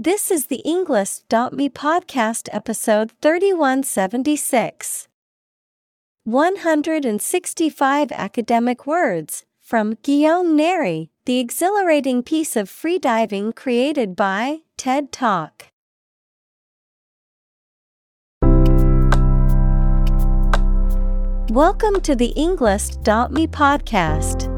This is the Englist.me podcast episode 3176. 165 academic words from Guillaume Néry, the exhilarating peace of freediving created by TED Talk. Welcome to the Englist.me podcast.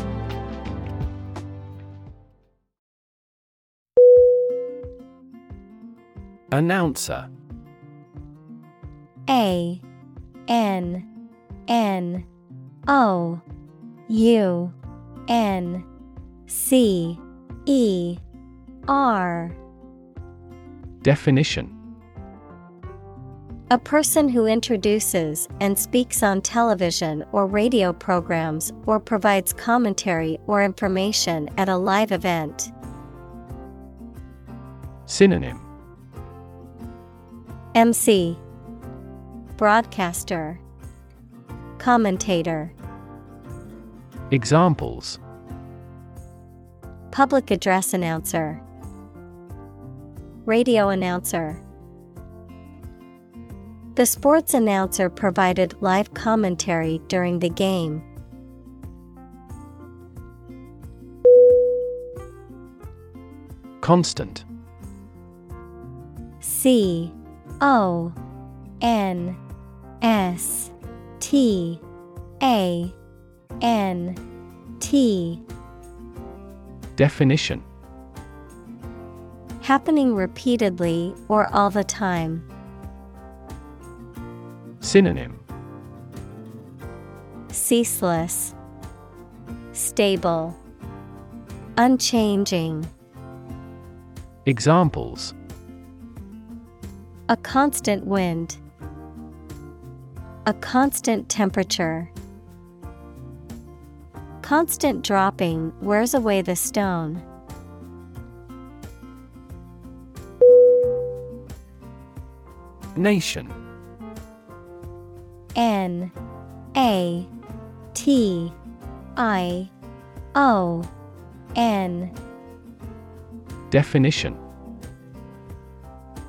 Announcer. A N N O U N C E R. Definition. A person who introduces and speaks on television or radio programs or provides commentary or information at a live event. Synonym MC Broadcaster. Commentator. Examples. Public address announcer. Radio announcer. The sports announcer provided live commentary during the game. Constant. C O N S T A N T. Definition. Happening repeatedly or all the time. Synonym. Ceaseless, Stable, Unchanging. Examples A constant wind. A constant temperature. Constant dropping wears away the stone. Nation. N. A. T. I. O. N. Definition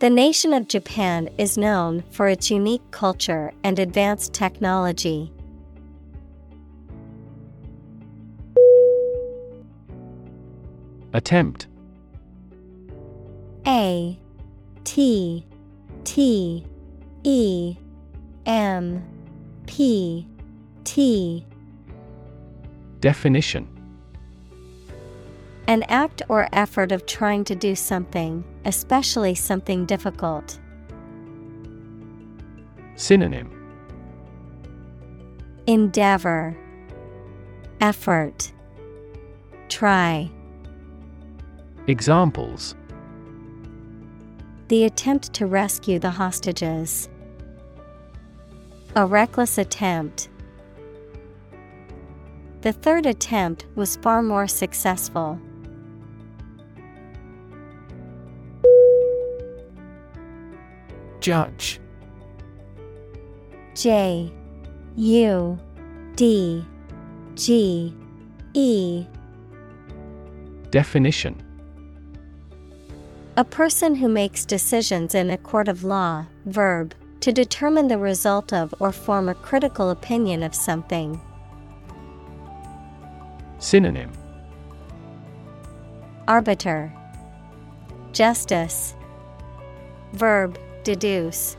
The nation of Japan is known for its unique culture and advanced technology. Attempt. A T T E M P T. Definition. An act or effort of trying to do something, especially something difficult. Synonym Endeavor Effort Try Examples The attempt to rescue the hostages. A reckless attempt. The third attempt was far more successful. Judge. J U D G E. Definition. A person who makes decisions in a court of law, verb, to determine the result of or form a critical opinion of something. Synonym. Arbiter. Justice. Verb deduce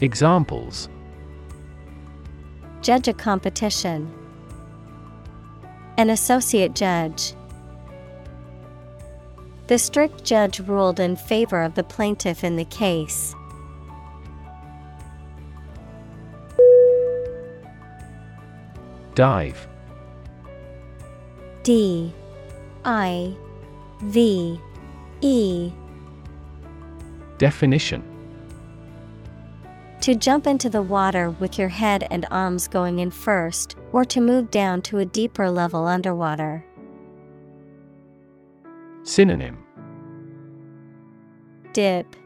Examples Judge a competition. An associate judge. The strict judge ruled in favor of the plaintiff in the case. Dive D I V E Definition To jump into the water with your head and arms going in first, or to move down to a deeper level underwater. Synonym Dip,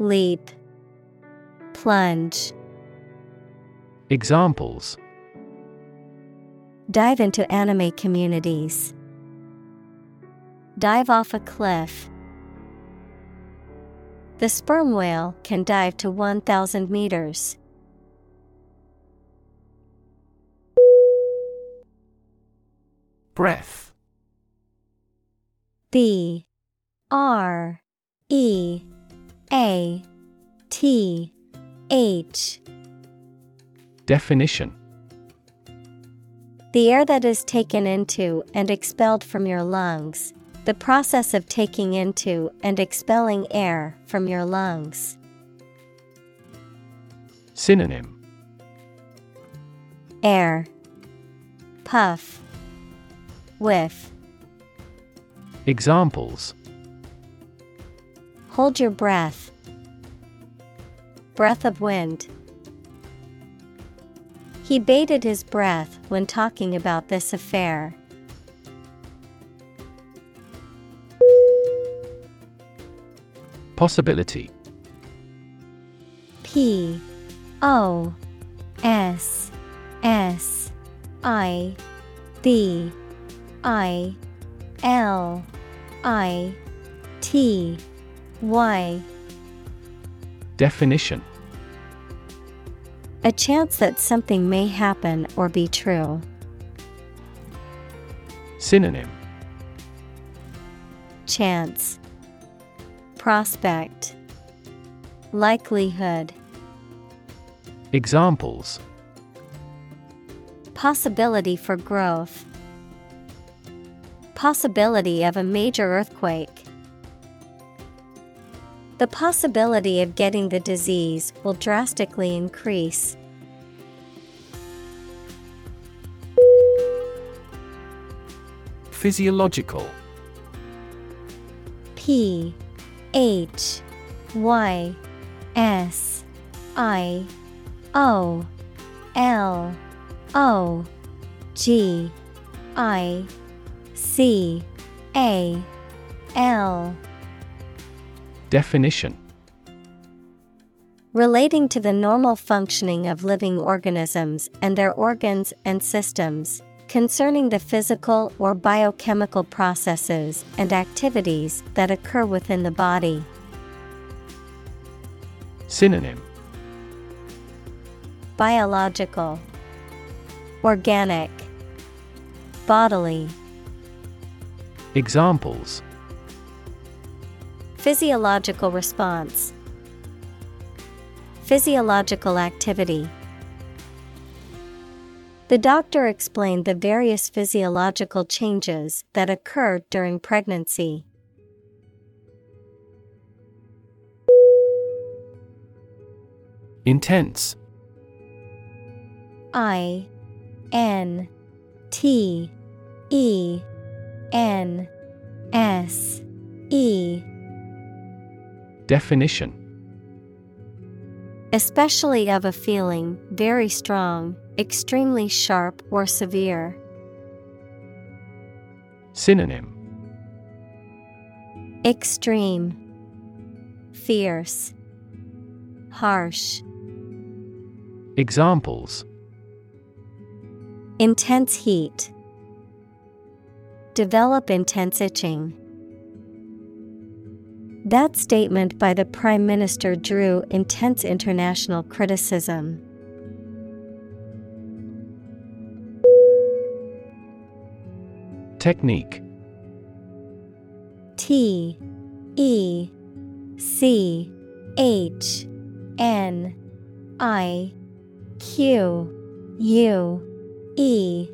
Leap, Plunge. Examples Dive into anime communities. Dive off a cliff. The sperm whale can dive to 1,000 meters. Breath B R E A T H Definition The air that is taken into and expelled from your lungs. The process of taking into and expelling air from your lungs. Synonym Air Puff Whiff Examples Hold your breath. Breath of wind. He bated his breath when talking about this affair. Possibility. P O S S I B I L I T Y. Definition. A chance that something may happen or be true. Synonym. Chance Prospect Likelihood Examples Possibility for growth. Possibility of a major earthquake. The possibility of getting the disease will drastically increase. Physiological P H Y S I O L O G I C A L. Definition. Relating to the normal functioning of living organisms and their organs and systems, concerning the physical or biochemical processes and activities that occur within the body. Synonym Biological, Organic, Bodily. Examples Physiological response, Physiological activity. The doctor explained the various physiological changes that occur during pregnancy. Intense. I N T E N S E. Definition. Especially of a feeling, very strong, extremely sharp or severe. Synonym Extreme, Fierce, Harsh. Examples Intense heat. Develop intense itching. That statement by the Prime Minister drew intense international criticism. Technique. T E C H N I Q U E.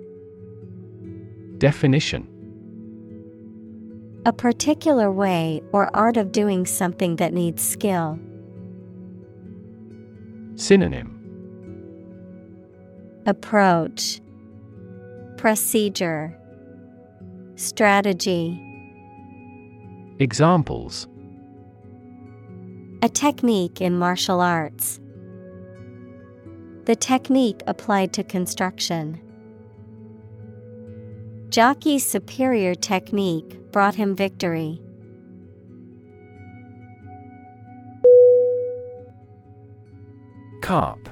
Definition. A particular way or art of doing something that needs skill. Synonym. Approach. Procedure Strategy Examples A technique in martial arts. The technique applied to construction. Jockey's superior technique brought him victory. Carp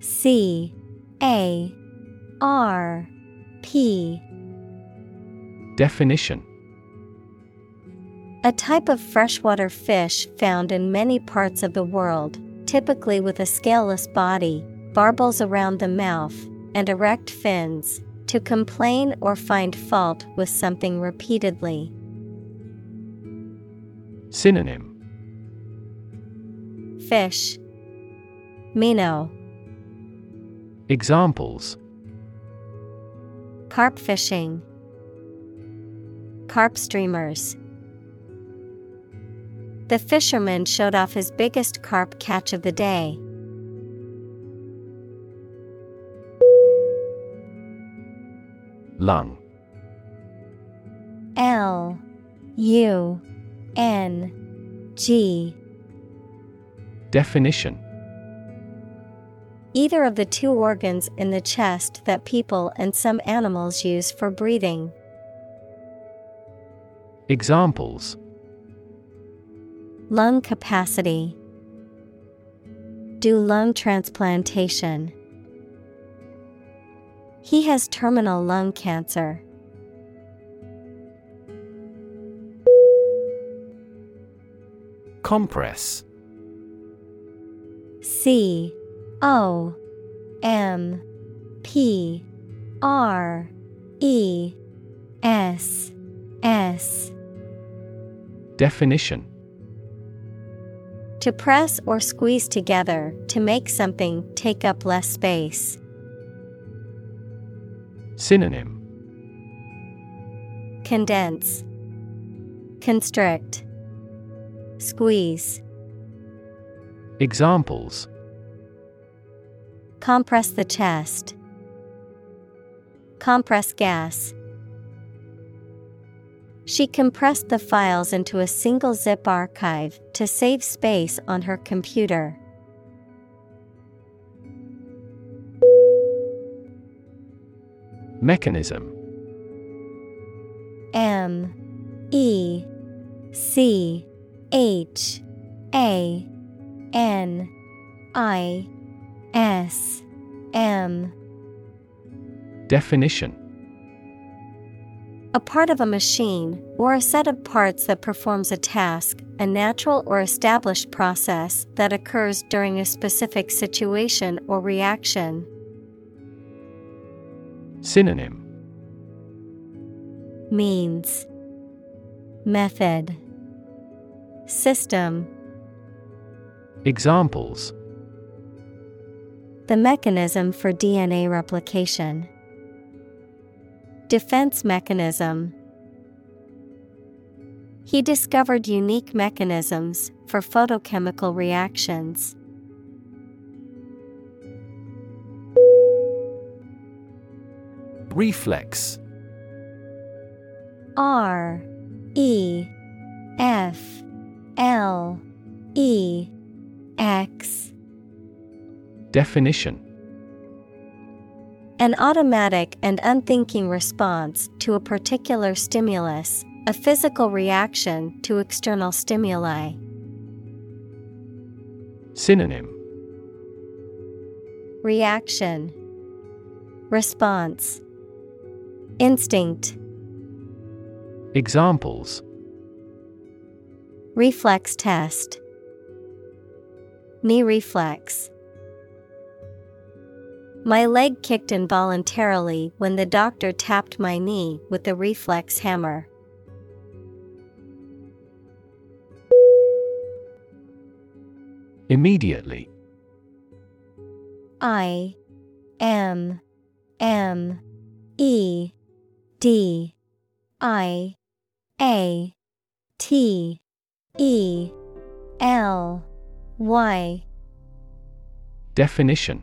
C A R P Definition. A type of freshwater fish found in many parts of the world, typically with a scaleless body, barbels around the mouth, and erect fins, to complain or find fault with something repeatedly. Synonym. Fish. Minnow Examples. Carp fishing Carp streamers The fisherman showed off his biggest carp catch of the day. Lung L U N G Definition Either of the two organs in the chest that people and some animals use for breathing. Examples Lung capacity. Do lung transplantation. He has terminal lung cancer. Compress C O M P R E S S Definition To press or squeeze together to make something take up less space. Synonym Condense, Constrict, Squeeze. Examples Compress the chest. Compress gas. She compressed the files into a single zip archive to save space on her computer. Mechanism. M E C H A N I S M. Definition A part of a machine, or a set of parts that performs a task, a natural or established process that occurs during a specific situation or reaction. Synonym. Means. Method. System. Examples. The mechanism for DNA replication. Defense mechanism. He discovered unique mechanisms for photochemical reactions. Reflex R E F L E X Definition An automatic and unthinking response to a particular stimulus, a physical reaction to external stimuli. Synonym. Reaction. Response. Instinct. Examples. Reflex test. Knee reflex my leg kicked involuntarily when the doctor tapped my knee with the reflex hammer. Immediately. I M M E D I A T E L Y. Definition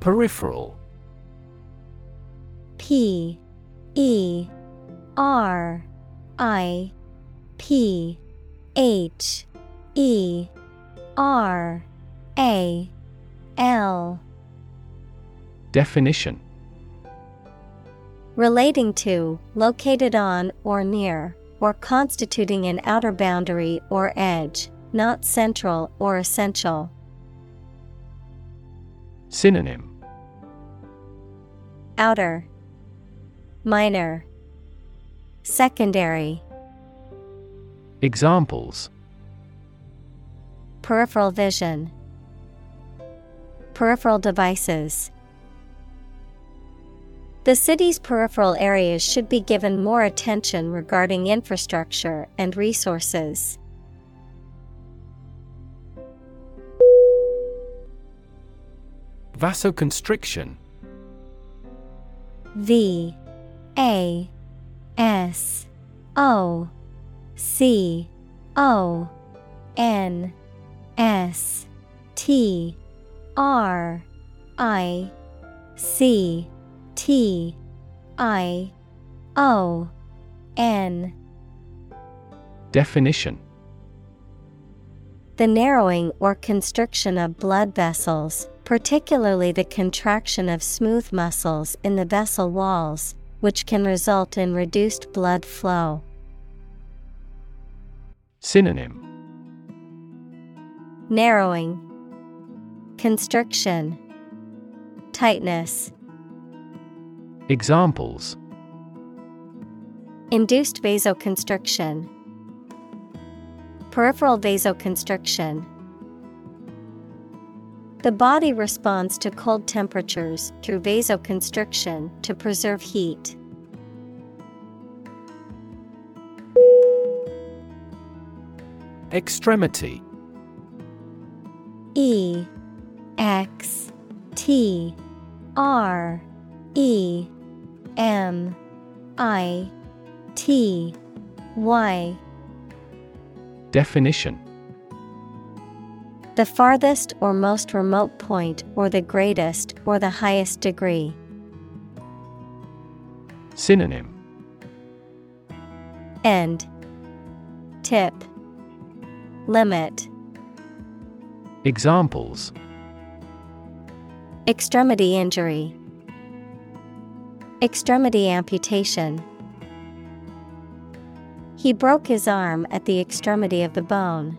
Peripheral. P E R I P H E R A L. Definition. Relating to, located on or near, or constituting an outer boundary or edge, not central or essential. Synonym Outer, Minor, Secondary. Examples Peripheral vision, Peripheral devices. The city's peripheral areas should be given more attention regarding infrastructure and resources. Vasoconstriction V A S O C O N S T R I C T I O N. Definition. The narrowing or constriction of blood vessels, particularly the contraction of smooth muscles in the vessel walls, which can result in reduced blood flow. Synonym Narrowing, Constriction, Tightness. Examples Induced vasoconstriction, Peripheral vasoconstriction. The body responds to cold temperatures through vasoconstriction to preserve heat. Extremity. E X T R E M I T Y. Definition The farthest or most remote point or the greatest or the highest degree. Synonym. End. Tip. Limit. Examples. Extremity injury. Extremity amputation. He broke his arm at the extremity of the bone.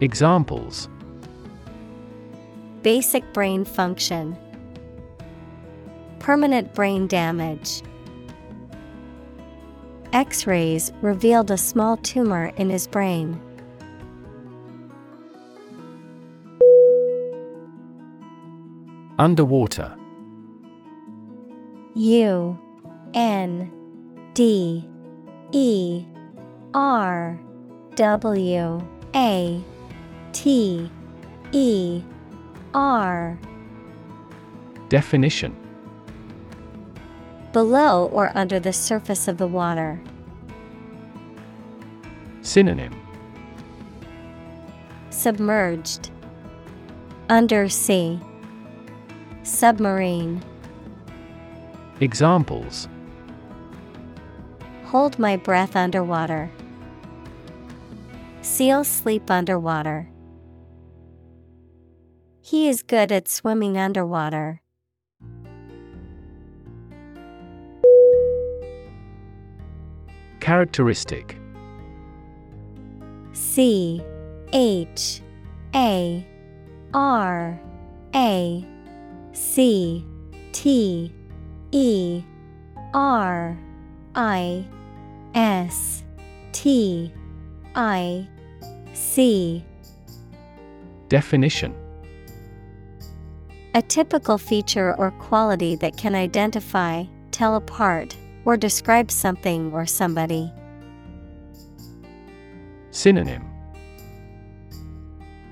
Examples Basic brain function, Permanent brain damage. X rays revealed a small tumor in his brain. Underwater U N D E R W A T E R Definition Below or under the surface of the water. Synonym Submerged, Undersea, Submarine. Examples Hold my breath underwater. Seals sleep underwater. He is good at swimming underwater. Characteristic. C H A R A C T E R I S T I C. Definition A typical feature or quality that can identify, tell apart, or describe something or somebody. Synonym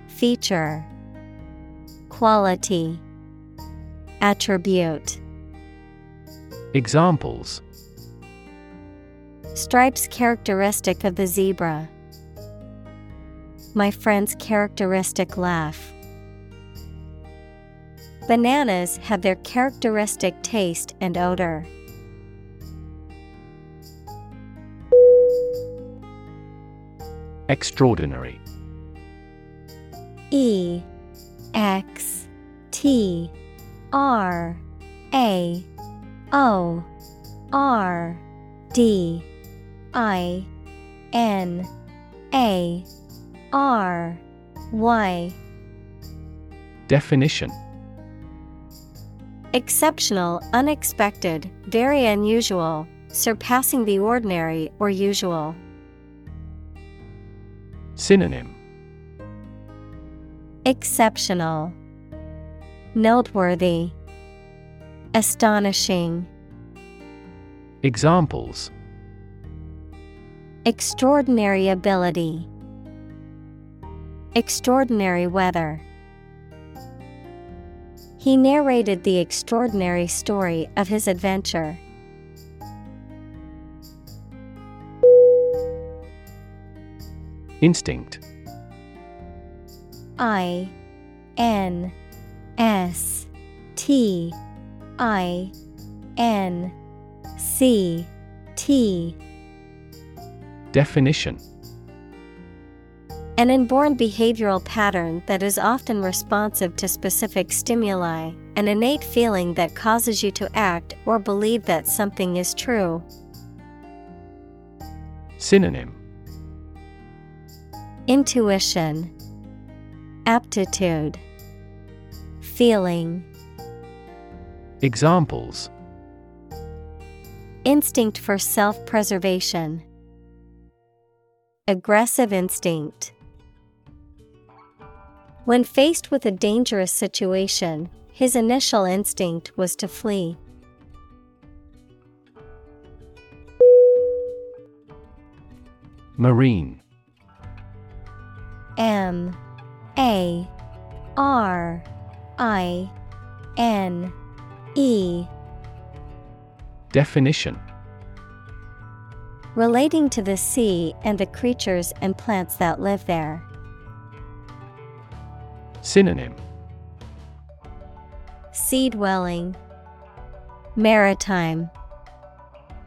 Feature Quality Attribute Examples Stripes characteristic of the zebra. My friend's characteristic laugh. Bananas have their characteristic taste and odor. Extraordinary. E X T R A O R D I N A R Y. Definition Exceptional, unexpected, very unusual, surpassing the ordinary or usual. Synonym. Exceptional, Noteworthy, Astonishing, Examples. Extraordinary ability, Extraordinary weather. He narrated the extraordinary story of his adventure. Instinct. I N S T I N C T. Definition An inborn behavioral pattern that is often responsive to specific stimuli, an innate feeling that causes you to act or believe that something is true. Synonym. Intuition, Aptitude, Feeling, Examples. Instinct for self preservation, Aggressive instinct. When faced with a dangerous situation, his initial instinct was to flee. Marine. M. A. R. I. N. E. Definition. Relating to the sea and the creatures and plants that live there. Synonym Sea dwelling, Maritime,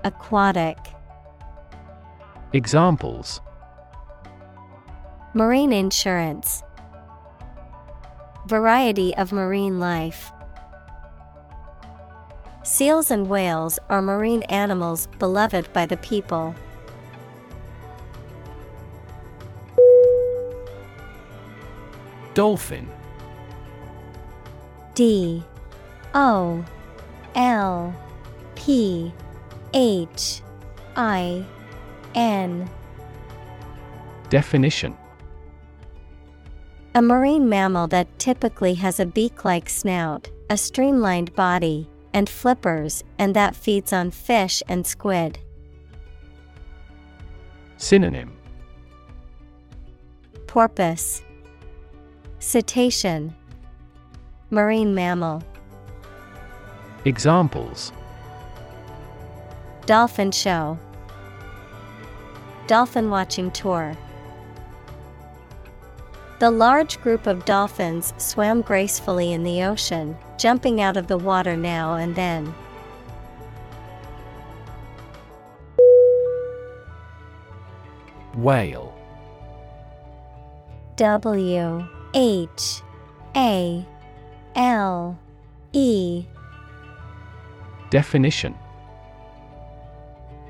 Aquatic. Examples Marine insurance. Variety of marine life. Seals and whales are marine animals beloved by the people. Dolphin D O L P H I N. Definition A marine mammal that typically has a beak like snout, a streamlined body, and flippers, and that feeds on fish and squid. Synonym Porpoise, Cetacean, Marine mammal. Examples Dolphin show, Dolphin watching tour. The large group of dolphins swam gracefully in the ocean, jumping out of the water now and then. Whale W H A L E. Definition.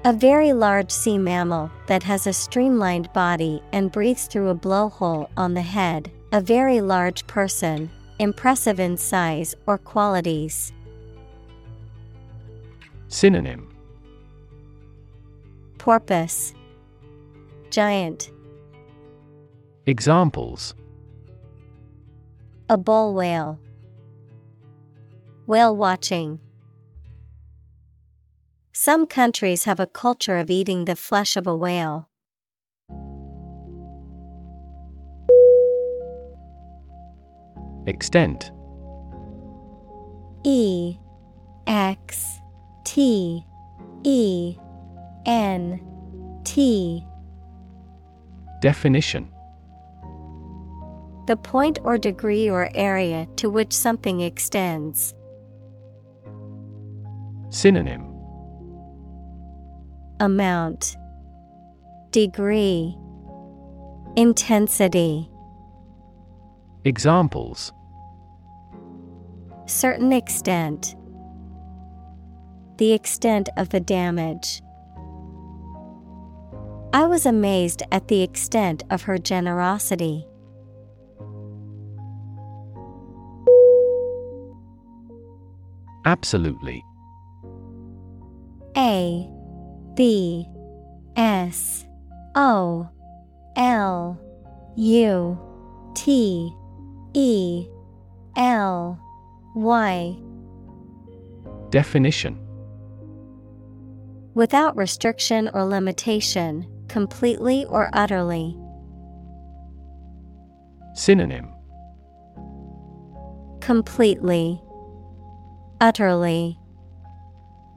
A very large sea mammal that has a streamlined body and breathes through a blowhole on the head, a very large person, impressive in size or qualities. Synonym. Porpoise. Giant. Examples A bull whale. Whale watching. Some countries have a culture of eating the flesh of a whale. Extent. E X T E N T. Definition The point or degree or area to which something extends. Synonym Amount Degree Intensity Examples Certain extent The extent of the damage. I was amazed at the extent of her generosity. Absolutely. A B S O L U T E L Y. Definition. Without restriction or limitation, completely or utterly. Synonym. Completely, utterly,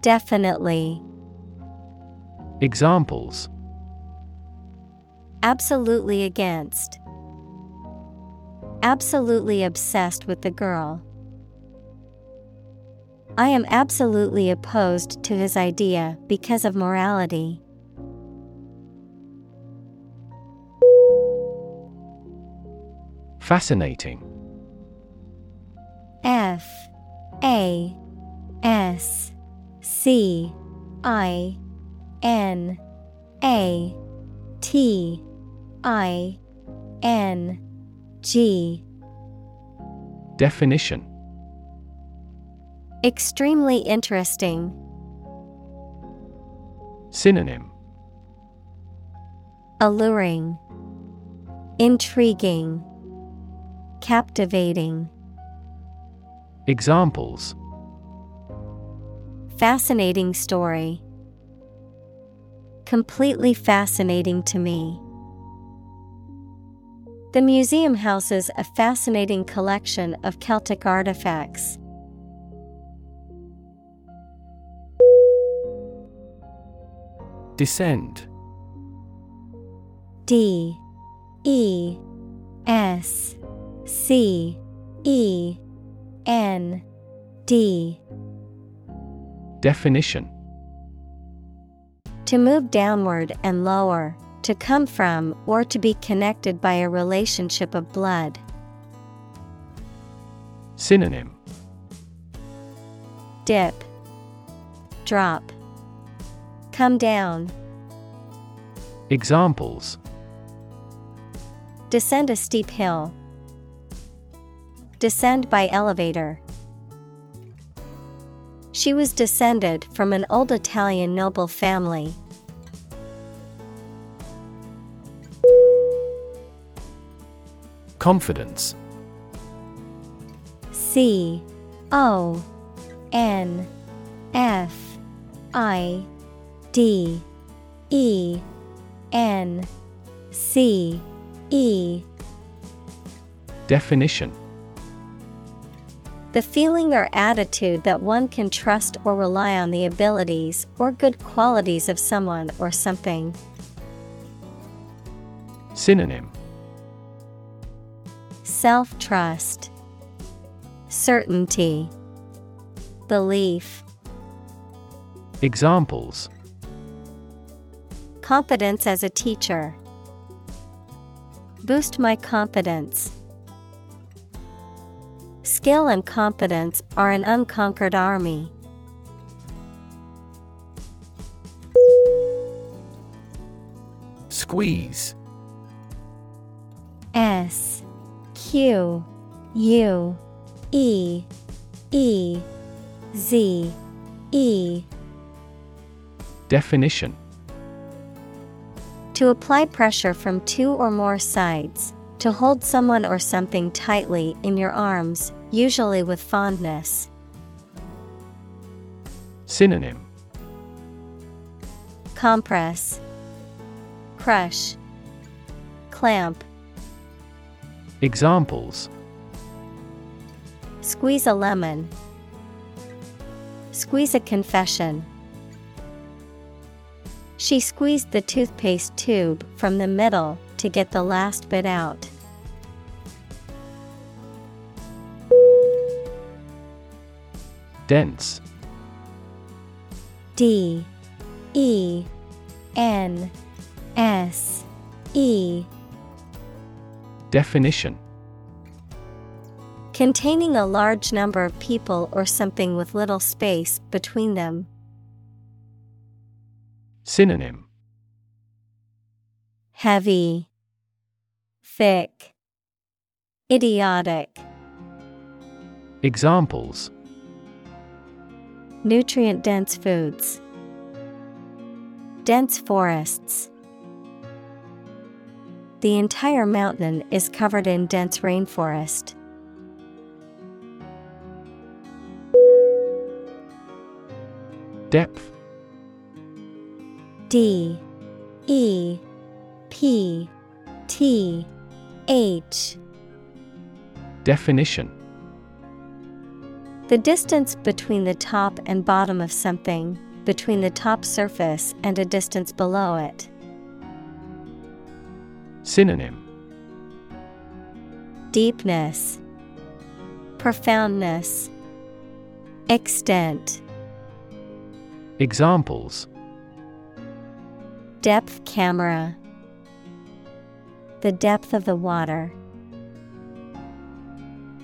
definitely. Examples Absolutely against. Absolutely obsessed with the girl. I am absolutely opposed to his idea because of morality. Fascinating F A S C I N A T I N G Definition Extremely interesting. Synonym Alluring, Intriguing, Captivating. Examples. Fascinating story. Completely fascinating to me. The museum houses a fascinating collection of Celtic artifacts. Descend D. E. S. C. E N D. Definition. To move downward and lower, to come from or to be connected by a relationship of blood. Synonym. Dip, Drop, Come down, Examples. Descend a steep hill, Descend by elevator. She was descended from an old Italian noble family. Confidence C O N F I D E N C E Definition the feeling or attitude that one can trust or rely on the abilities or good qualities of someone or something. Synonym Self trust, Certainty, Belief. Examples Competence as a teacher. Boost my confidence. Skill and competence are an unconquered army. Squeeze. S Q U E E Z E. Definition. To apply pressure from two or more sides, to hold someone or something tightly in your arms, usually with fondness. Synonym Compress, Crush, Clamp. Examples Squeeze a lemon. Squeeze a confession. She squeezed the toothpaste tube from the middle to get the last bit out. Dense. D E N S E. Definition. Containing a large number of people or something with little space between them. Synonym. Heavy, Thick, Idiotic. Examples Nutrient dense foods. Dense forests. The entire mountain is covered in dense rainforest. Depth D E P T H Definition The distance between the top and bottom of something, between the top surface and a distance below it. Synonym Deepness, Profoundness, Extent. Examples Depth camera. The depth of the water.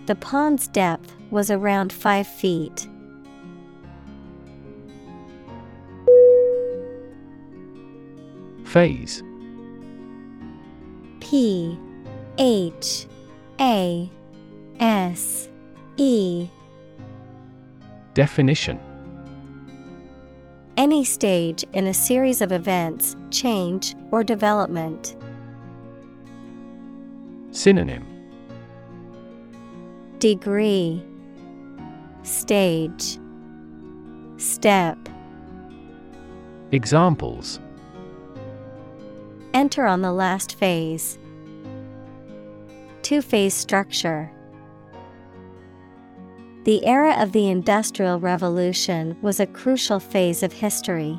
The pond's depth was around five feet. Phase P H A S E Definition Any stage in a series of events, change, or development. Synonym Degree Stage Step Examples Enter on the last phase. Two phase structure. The era of the Industrial Revolution was a crucial phase of history.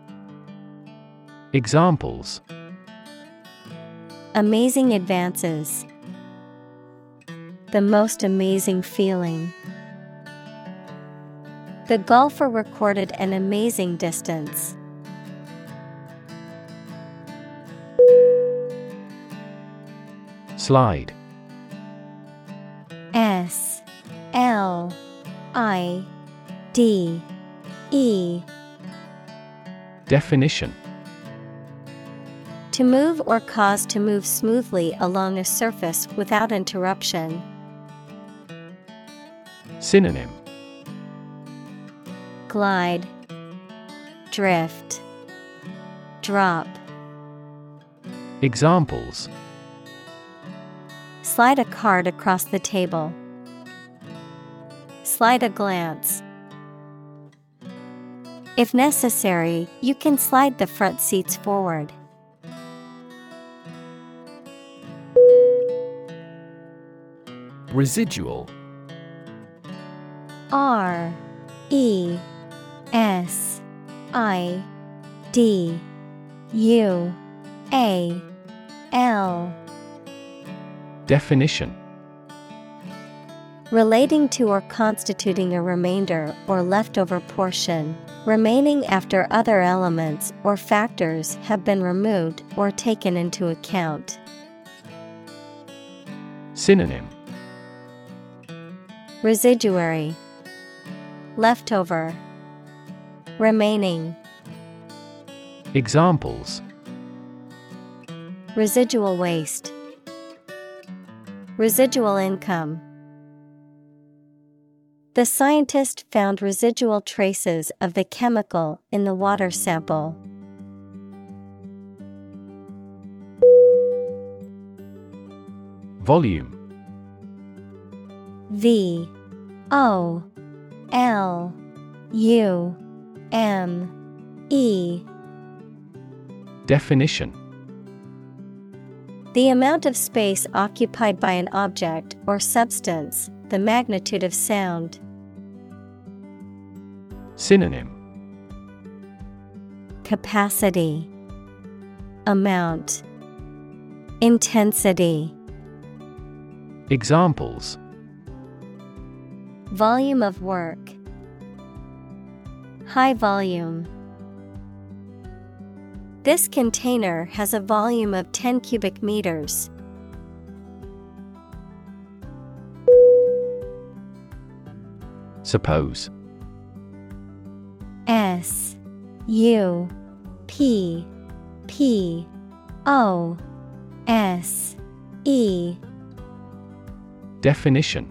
Examples Amazing advances. The most amazing feeling. The golfer recorded an amazing distance. Slide S L I D E Definition To move or cause to move smoothly along a surface without interruption. Synonym Glide, Drift, Drop. Examples Slide a card across the table. Slide a glance. If necessary, you can slide the front seats forward. Residual. R E S I D U A L. Definition. Relating to or constituting a remainder or leftover portion, remaining after other elements or factors have been removed or taken into account. Synonym Residuary. Leftover. Remaining. Examples. Residual waste. Residual income. The scientist found residual traces of the chemical in the water sample. Volume V O L U M E. Definition. The amount of space occupied by an object or substance, the magnitude of sound. Synonym. Capacity. Amount. Intensity. Examples Volume of work. High volume. This container has a volume of 10 cubic meters. Suppose. S U P P O S E. Definition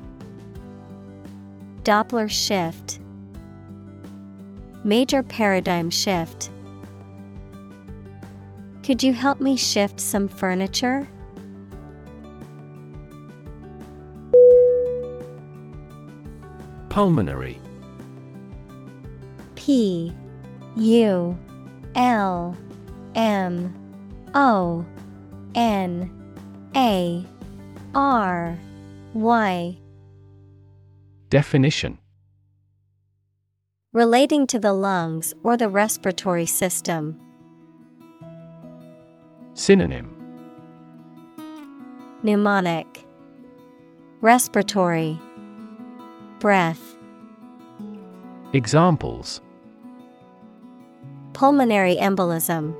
Doppler shift major paradigm shift. Could you help me shift some furniture? Pulmonary P U L M O N A R Y Definition. Relating to the lungs or the respiratory system. Synonym. Pneumonic Respiratory. Breath. Examples. Pulmonary embolism.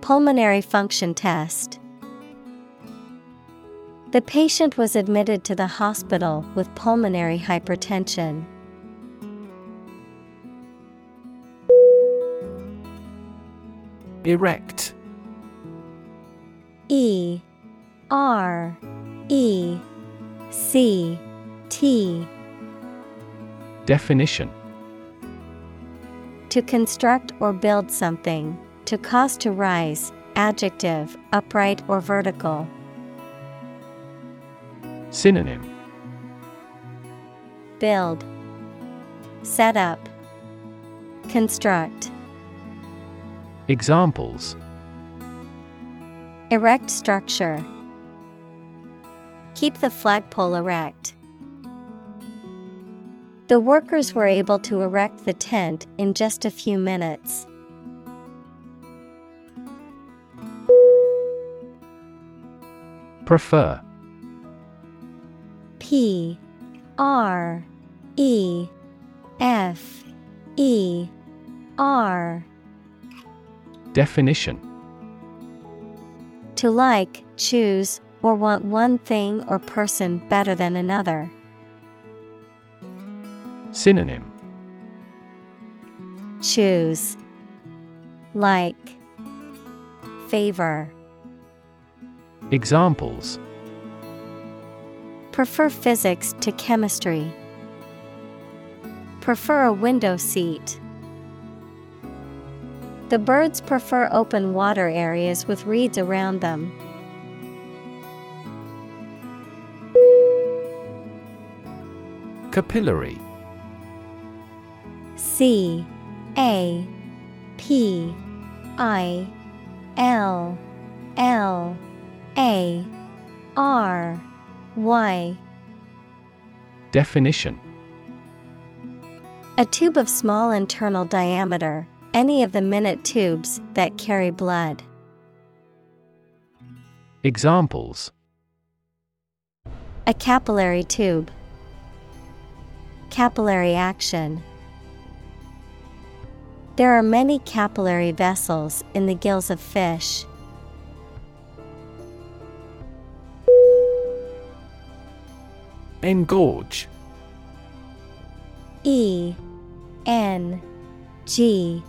Pulmonary function test The patient was admitted to the hospital with pulmonary hypertension. Erect E R E C T Definition To construct or build something, to cause to rise, adjective, upright or vertical. Synonym Build, Set up, Construct. Examples Erect structure. Keep the flagpole erect. The workers were able to erect the tent in just a few minutes. Prefer P R E F E R Definition To like, choose, or want one thing or person better than another. Synonym Choose. Like. Favor. Examples Prefer physics to chemistry. Prefer a window seat. The birds prefer open water areas with reeds around them. Capillary C A P I L L A R Y Definition A tube of small internal diameter, any of the minute tubes that carry blood. Examples A capillary tube. Capillary action. There are many capillary vessels in the gills of fish. Engorge E N G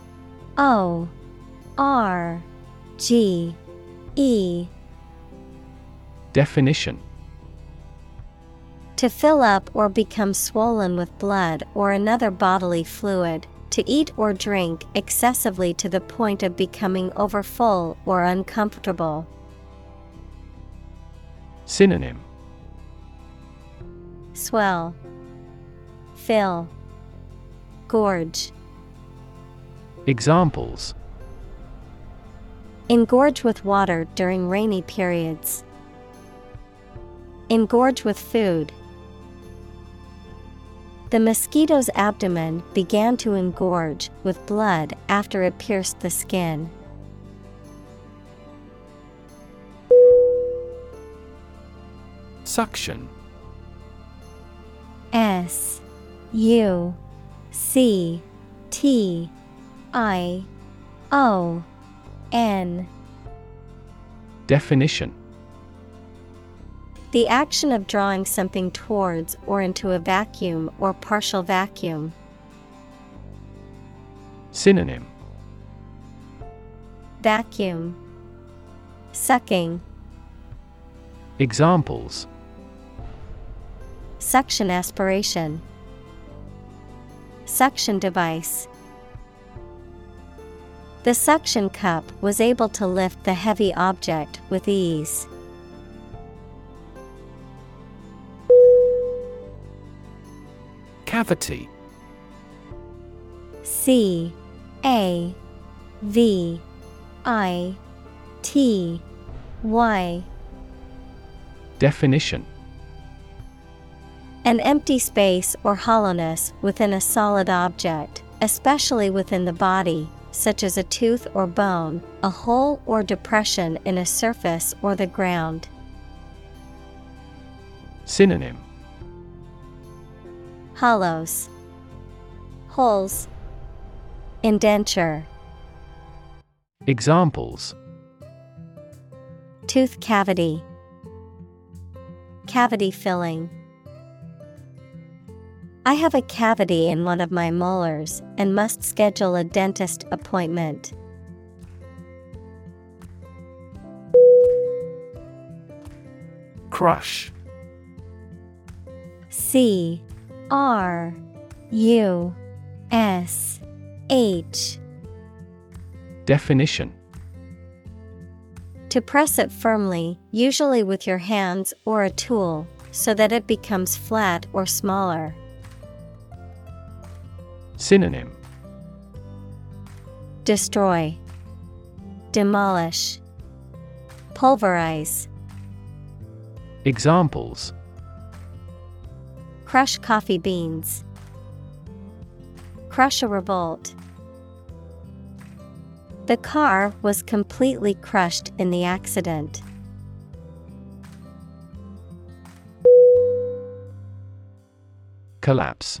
O R G E. Definition. To fill up or become swollen with blood or another bodily fluid, to eat or drink excessively to the point of becoming overfull or uncomfortable. Synonym Swell, Fill, Gorge. Examples Engorge with water during rainy periods. Engorge with food. The mosquito's abdomen began to engorge with blood after it pierced the skin. Suction S U C T I O N. Definition. The action of drawing something towards or into a vacuum or partial vacuum. Synonym. Vacuum. Sucking. Examples Suction aspiration Suction device. The suction cup was able to lift the heavy object with ease. Cavity C A V I T Y Definition An empty space or hollowness within a solid object, especially within the body, such as a tooth or bone, a hole or depression in a surface or the ground. Synonym. Hollows, Holes, Indenture, Examples. Tooth cavity, Cavity filling. I have a cavity in one of my molars and must schedule a dentist appointment. Crush. C. R. U. S. H. Definition. To press it firmly, usually with your hands or a tool, so that it becomes flat or smaller. Synonym Destroy, Demolish, Pulverize. Examples Crush coffee beans. Crush a revolt. The car was completely crushed in the accident. Collapse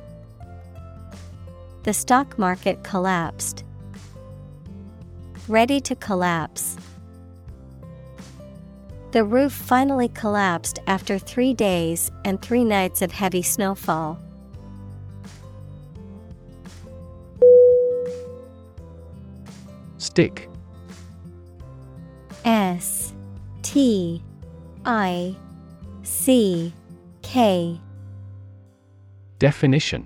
The stock market collapsed. Ready to collapse. The roof finally collapsed after three days and three nights of heavy snowfall. Stick S T I C K Definition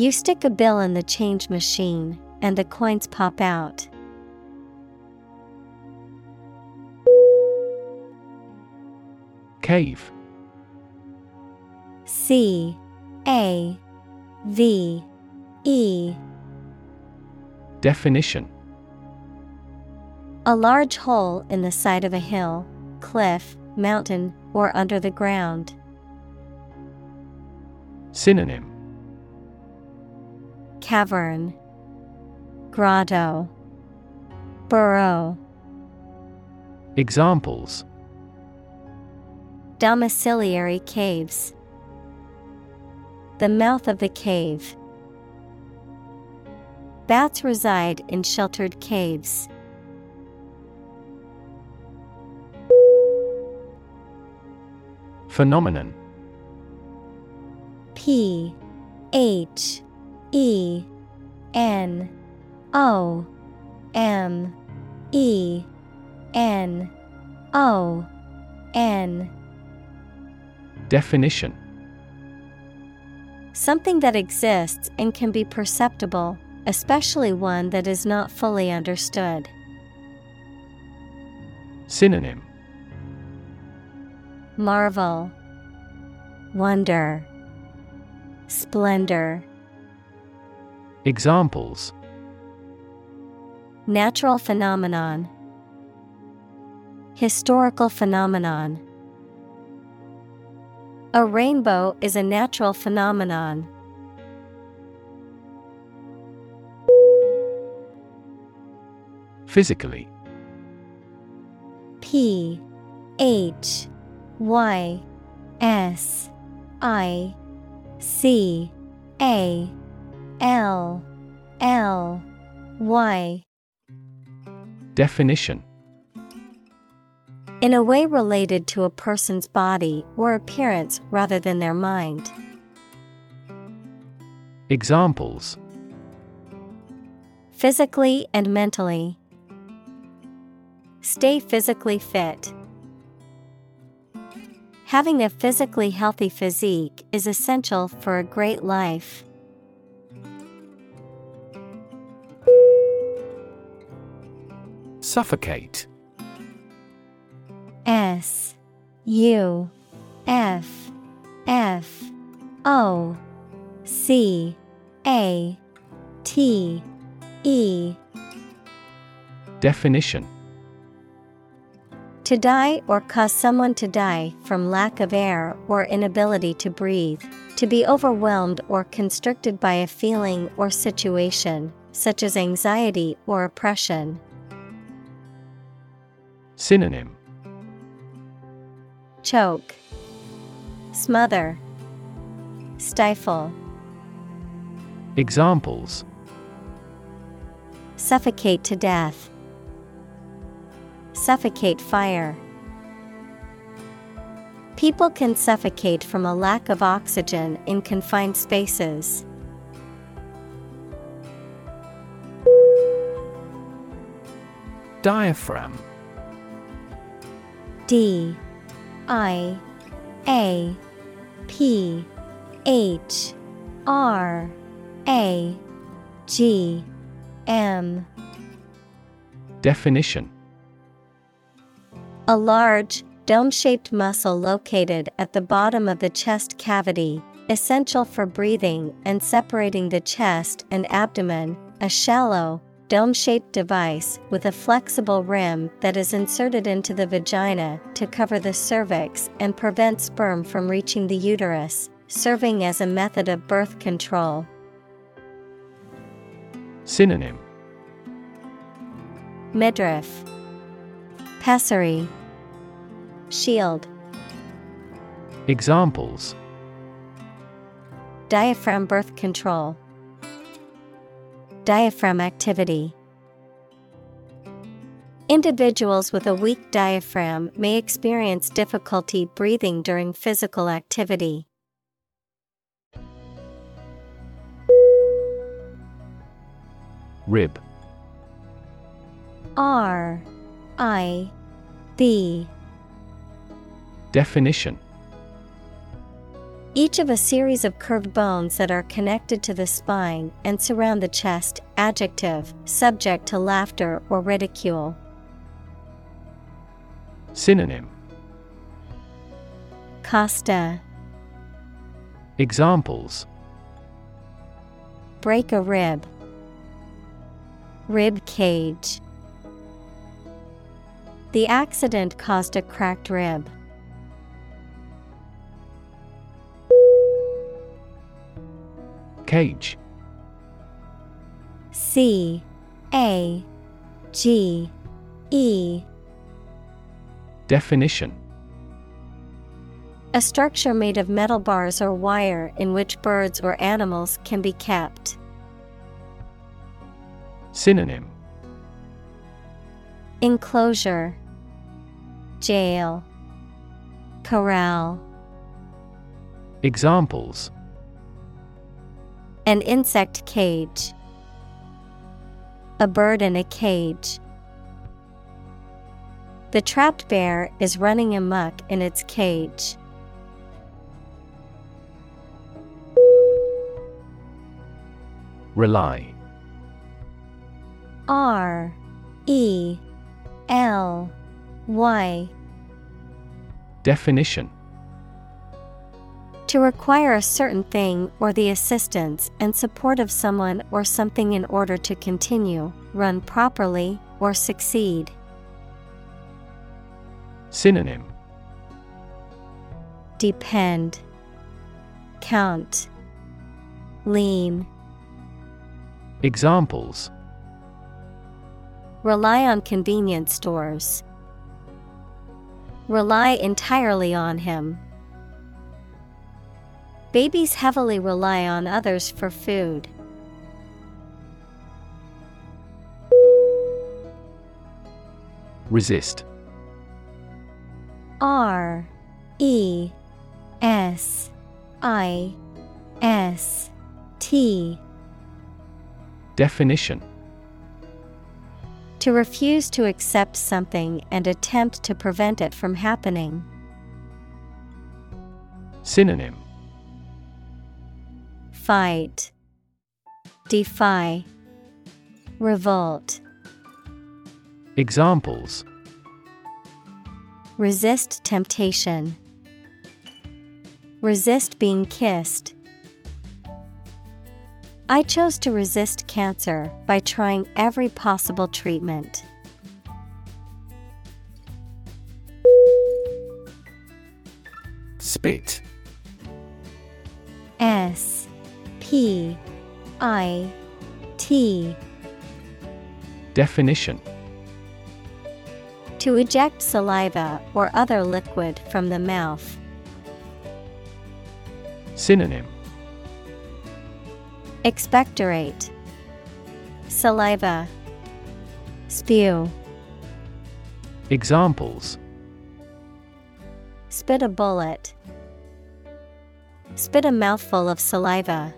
You stick a bill in the change machine, and the coins pop out. Cave C A V E Definition A large hole in the side of a hill, cliff, mountain, or under the ground. Synonym Cavern, Grotto, Burrow. Examples Domiciliary caves. The mouth of the cave. Bats reside in sheltered caves. Phenomenon P H E N O M E N O N. Definition. Something that exists and can be perceptible, especially one that is not fully understood. Synonym. Marvel, Wonder, Splendor. Examples Natural phenomenon. Historical phenomenon. A rainbow is a natural phenomenon. Physically P H Y S I C A L L Y Definition In a way related to a person's body or appearance rather than their mind. Examples Physically and mentally. Stay physically fit. Having a physically healthy physique is essential for a great life. Suffocate. S U F F O C A T E. Definition. To die or cause someone to die from lack of air or inability to breathe, to be overwhelmed or constricted by a feeling or situation, such as anxiety or oppression. Synonym. Choke, Smother, Stifle, Examples. Suffocate to death, Suffocate fire. People can suffocate from a lack of oxygen in confined spaces. Diaphragm D I A P H R A G M. Definition. A large, dome shaped muscle located at the bottom of the chest cavity, essential for breathing and separating the chest and abdomen, a shallow, dome shaped device with a flexible rim that is inserted into the vagina to cover the cervix and prevent sperm from reaching the uterus, serving as a method of birth control. Synonym. Midriff, Pessary, Shield, Examples. Diaphragm birth control. Diaphragm activity. Individuals with a weak diaphragm may experience difficulty breathing during physical activity. Rib R I B Definition Each of a series of curved bones that are connected to the spine and surround the chest, adjective, subject to laughter or ridicule. Synonym Costa, Examples break a rib, rib cage. The accident caused a cracked rib. Cage. C A G E. Definition. A structure made of metal bars or wire in which birds or animals can be kept. Synonym. Enclosure. Jail. Corral. Examples An insect cage. A bird in a cage. The trapped bear is running amuck in its cage. Rely R E L Y Definition To require a certain thing or the assistance and support of someone or something in order to continue, run properly, or succeed. Synonym Depend, Count, Lean. Examples Rely on convenience stores. Rely entirely on him. Babies heavily rely on others for food. Resist R E S I S T Definition To refuse to accept something and attempt to prevent it from happening. Synonym Fight, Defy, Revolt. Examples Resist temptation. Resist being kissed. I chose to resist cancer by trying every possible treatment. Spit S P I T. Definition. To eject saliva or other liquid from the mouth. Synonym. Expectorate. Saliva. Spew. Examples. Spit a bullet. Spit a mouthful of saliva.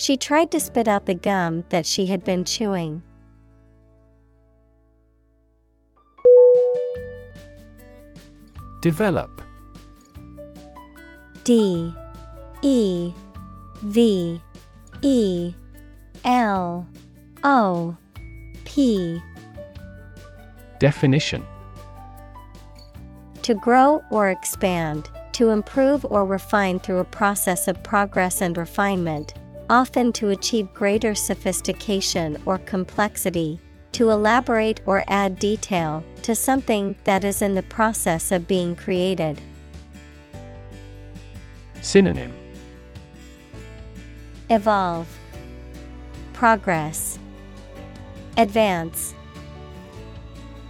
She tried to spit out the gum that she had been chewing. Develop. D E V E L O P. Definition. To grow or expand, to improve or refine through a process of progress and refinement, often to achieve greater sophistication or complexity, to elaborate or add detail to something that is in the process of being created. Synonym Evolve, Progress, Advance.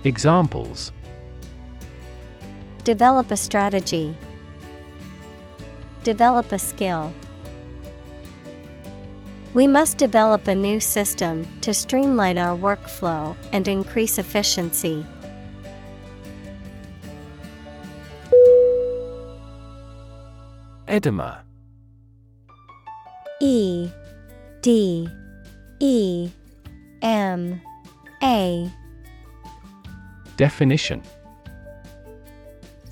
Examples Develop a strategy. Develop a skill. We must develop a new system to streamline our workflow and increase efficiency. Edema. E D E M A. Definition.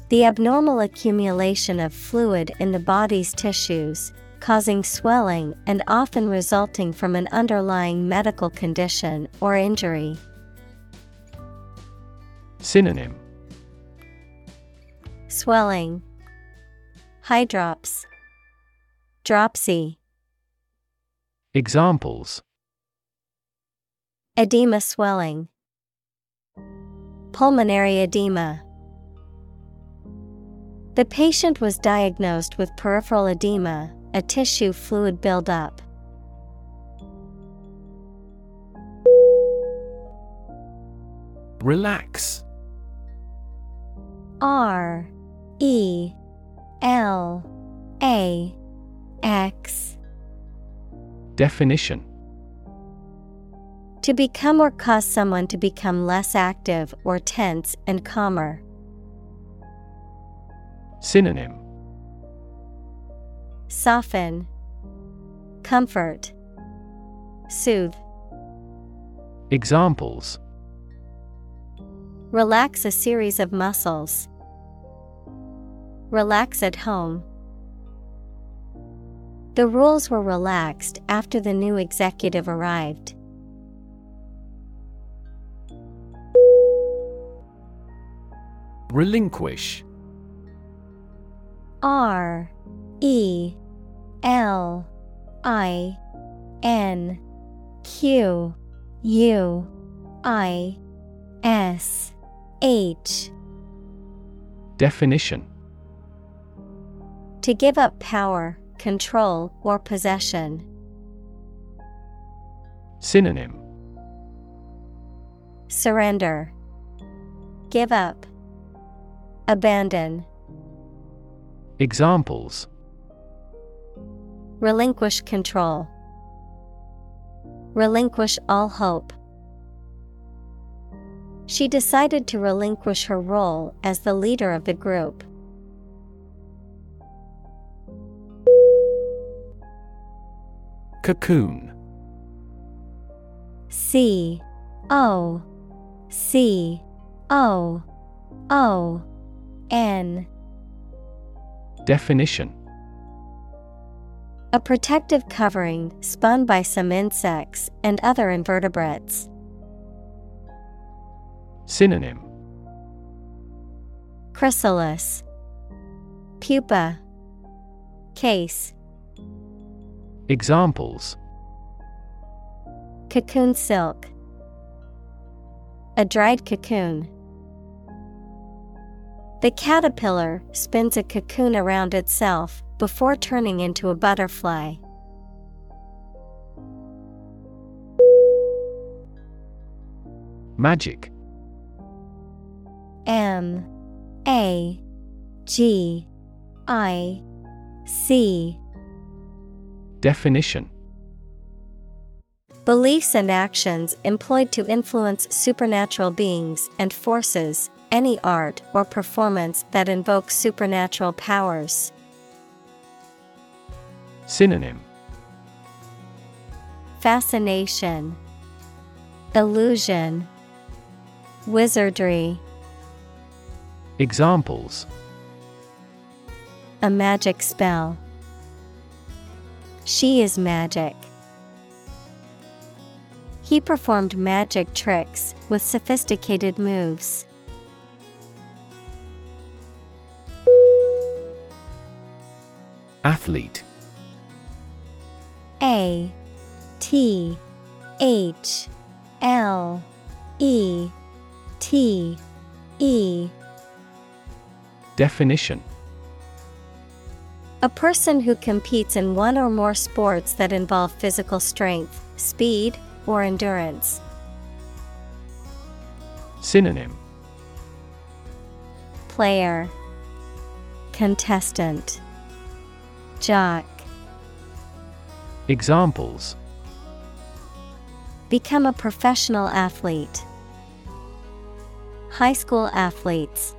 The abnormal accumulation of fluid in the body's tissues, causing swelling and often resulting from an underlying medical condition or injury. Synonym. Swelling, Hydrops, Dropsy, Examples. Edema swelling, Pulmonary edema. The patient was diagnosed with peripheral edema, a tissue fluid buildup. Relax R E L A X Definition To become or cause someone to become less active or tense and calmer. Synonym Soften, Comfort, Soothe. Examples Relax a series of muscles. Relax at home. The rules were relaxed after the new executive arrived. Relinquish R E L I N Q U I S H Definition To give up power, control, or possession. Synonym Surrender. Give up. Abandon. Examples Relinquish control. Relinquish all hope. She decided to relinquish her role as the leader of the group. Cocoon C O C O O N Definition A protective covering spun by some insects and other invertebrates. Synonym. Chrysalis. Pupa. Case. Examples. Cocoon silk. A dried cocoon. The caterpillar spins a cocoon around itself before turning into a butterfly. Magic M A G I C Definition Beliefs and actions employed to influence supernatural beings and forces, any art or performance that invokes supernatural powers. Synonym Fascination, Illusion, Wizardry, Examples a magic spell. She is magic. He performed magic tricks with sophisticated moves. Athlete A T H L E T E. Definition. A person who competes in one or more sports that involve physical strength, speed, or endurance. Synonym. Player. Contestant. Jock Examples Become a professional athlete. High school athletes.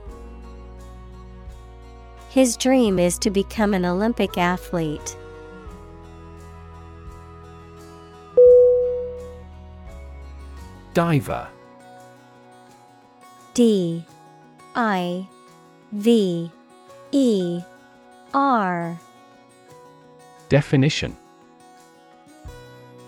His dream is to become an Olympic athlete. Diver D I V E R Definition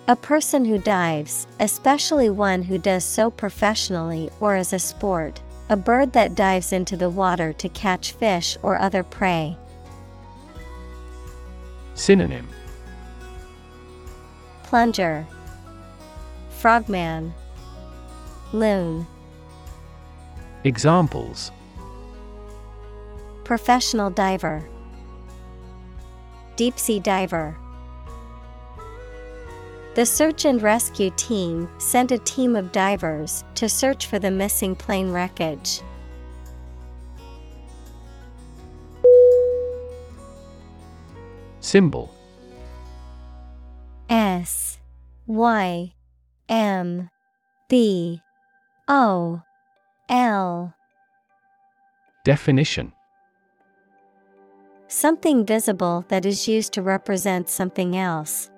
A person who dives, especially one who does so professionally or as a sport, a bird that dives into the water to catch fish or other prey. Synonym. Plunger. Frogman. Loon. Examples. Professional diver. Deep sea diver The search and rescue team sent a team of divers to search for the missing plane wreckage. Symbol S Y M B O L Definition Something visible that is used to represent something else.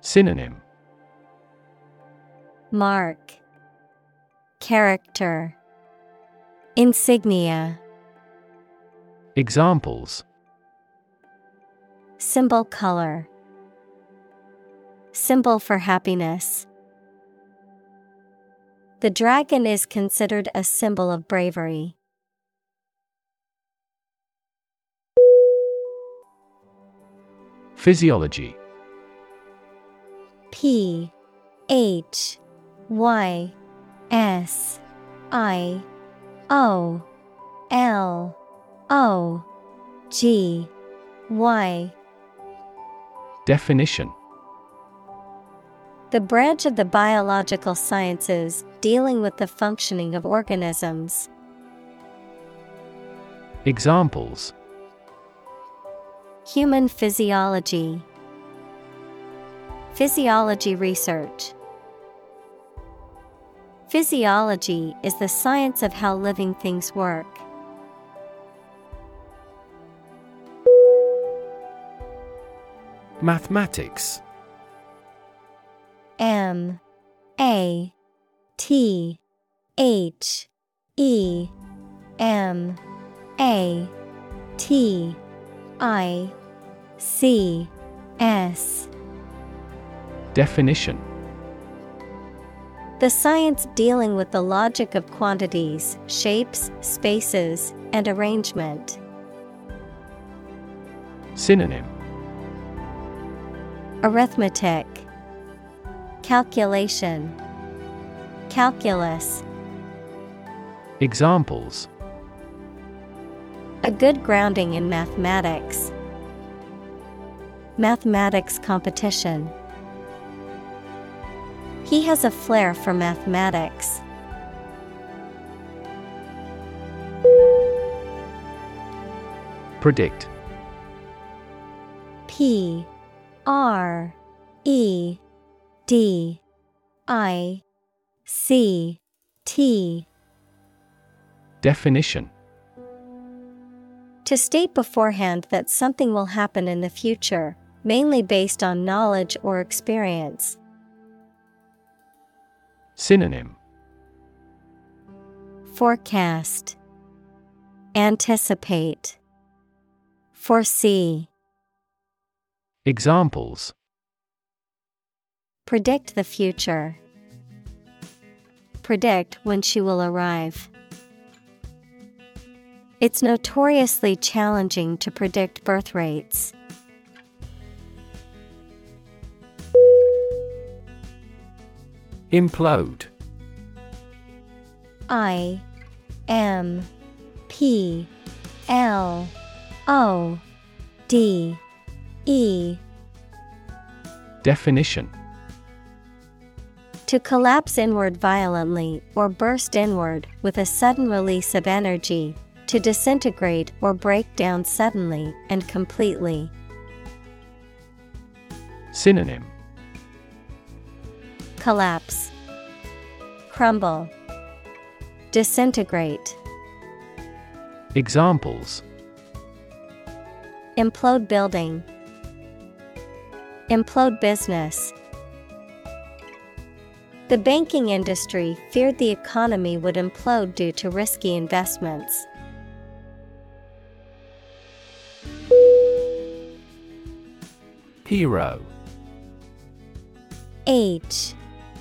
Synonym. Mark. Character. Insignia. Examples. Symbol color. Symbol for happiness. The dragon is considered a symbol of bravery. Physiology. P H Y S I O L O G Y. Definition. The branch of the biological sciences dealing with the functioning of organisms. Examples. Human physiology, Physiology research. Physiology is the science of how living things work. Mathematics M A T H E M A T I C S Definition The science dealing with the logic of quantities, shapes, spaces, and arrangement. Synonym Arithmetic, Calculation, Calculus. Examples A good grounding in mathematics. Mathematics competition. He has a flair for mathematics. Predict P R E D I C T Definition To state beforehand that something will happen in the future, mainly based on knowledge or experience. Synonym Forecast Anticipate Foresee Examples Predict the future. Predict when she will arrive. It's notoriously challenging to predict birth rates. Implode. I M P L O D E. Definition. To collapse inward violently or burst inward with a sudden release of energy, to disintegrate or break down suddenly and completely. Synonym Collapse, Crumble, Disintegrate. Examples Implode building. Implode business. The banking industry feared the economy would implode due to risky investments. Hero H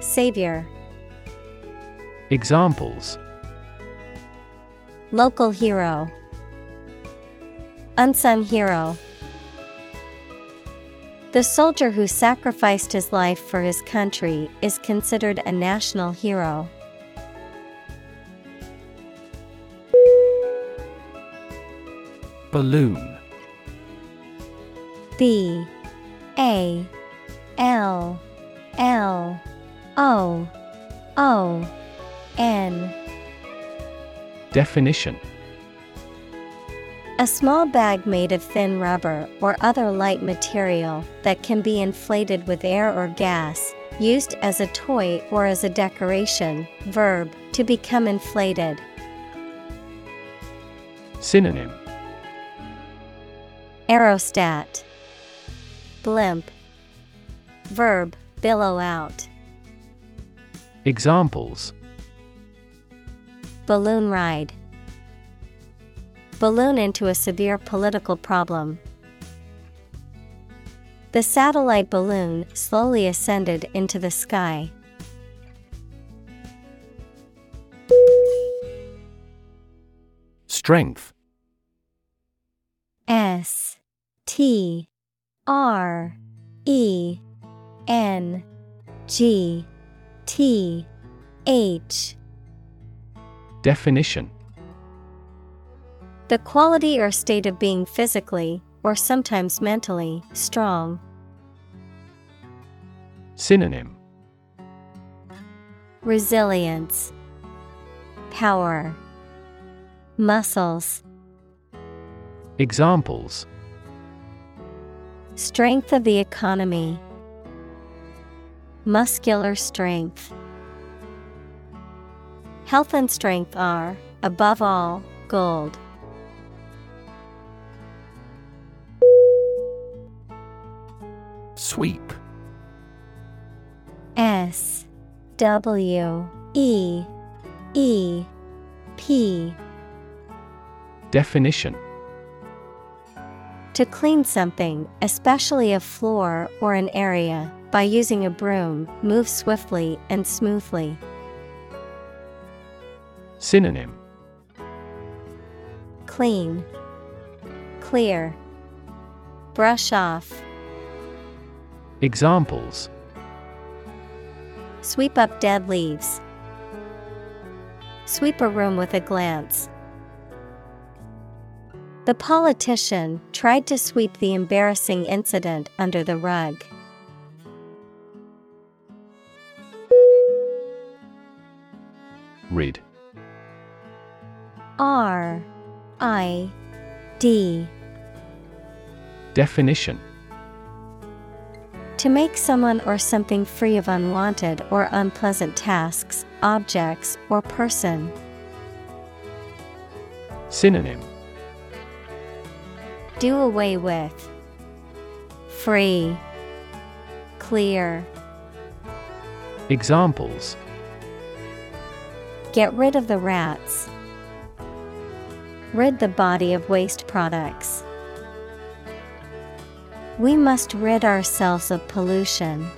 Savior, Examples. Local hero, Unsung hero. The soldier who sacrificed his life for his country is considered a national hero. Balloon. B A L L O O N Definition A small bag made of thin rubber or other light material that can be inflated with air or gas, used as a toy or as a decoration. Verb to become inflated. Synonym Aerostat Blimp. Verb, billow out. Examples Balloon ride. Balloon into a severe political problem. The satellite balloon slowly ascended into the sky. Strength S T R E N G T H. Definition. The quality or state of being physically, or sometimes mentally, strong. Synonym. Resilience, Power, Muscles, Examples. Strength of the economy, Muscular strength. Health and strength are, above all, gold. Sweep S W E E P Definition To clean something, especially a floor or an area, by using a broom, move swiftly and smoothly. Synonym Clean, Clear, Brush off, Examples Sweep up dead leaves. Sweep a room with a glance. The politician tried to sweep the embarrassing incident under the rug. R I D Definition To make someone or something free of unwanted or unpleasant tasks, objects, or person. Synonym Do away with. Free. Clear. Examples Get rid of the rats. Rid the body of waste products. We must rid ourselves of pollution.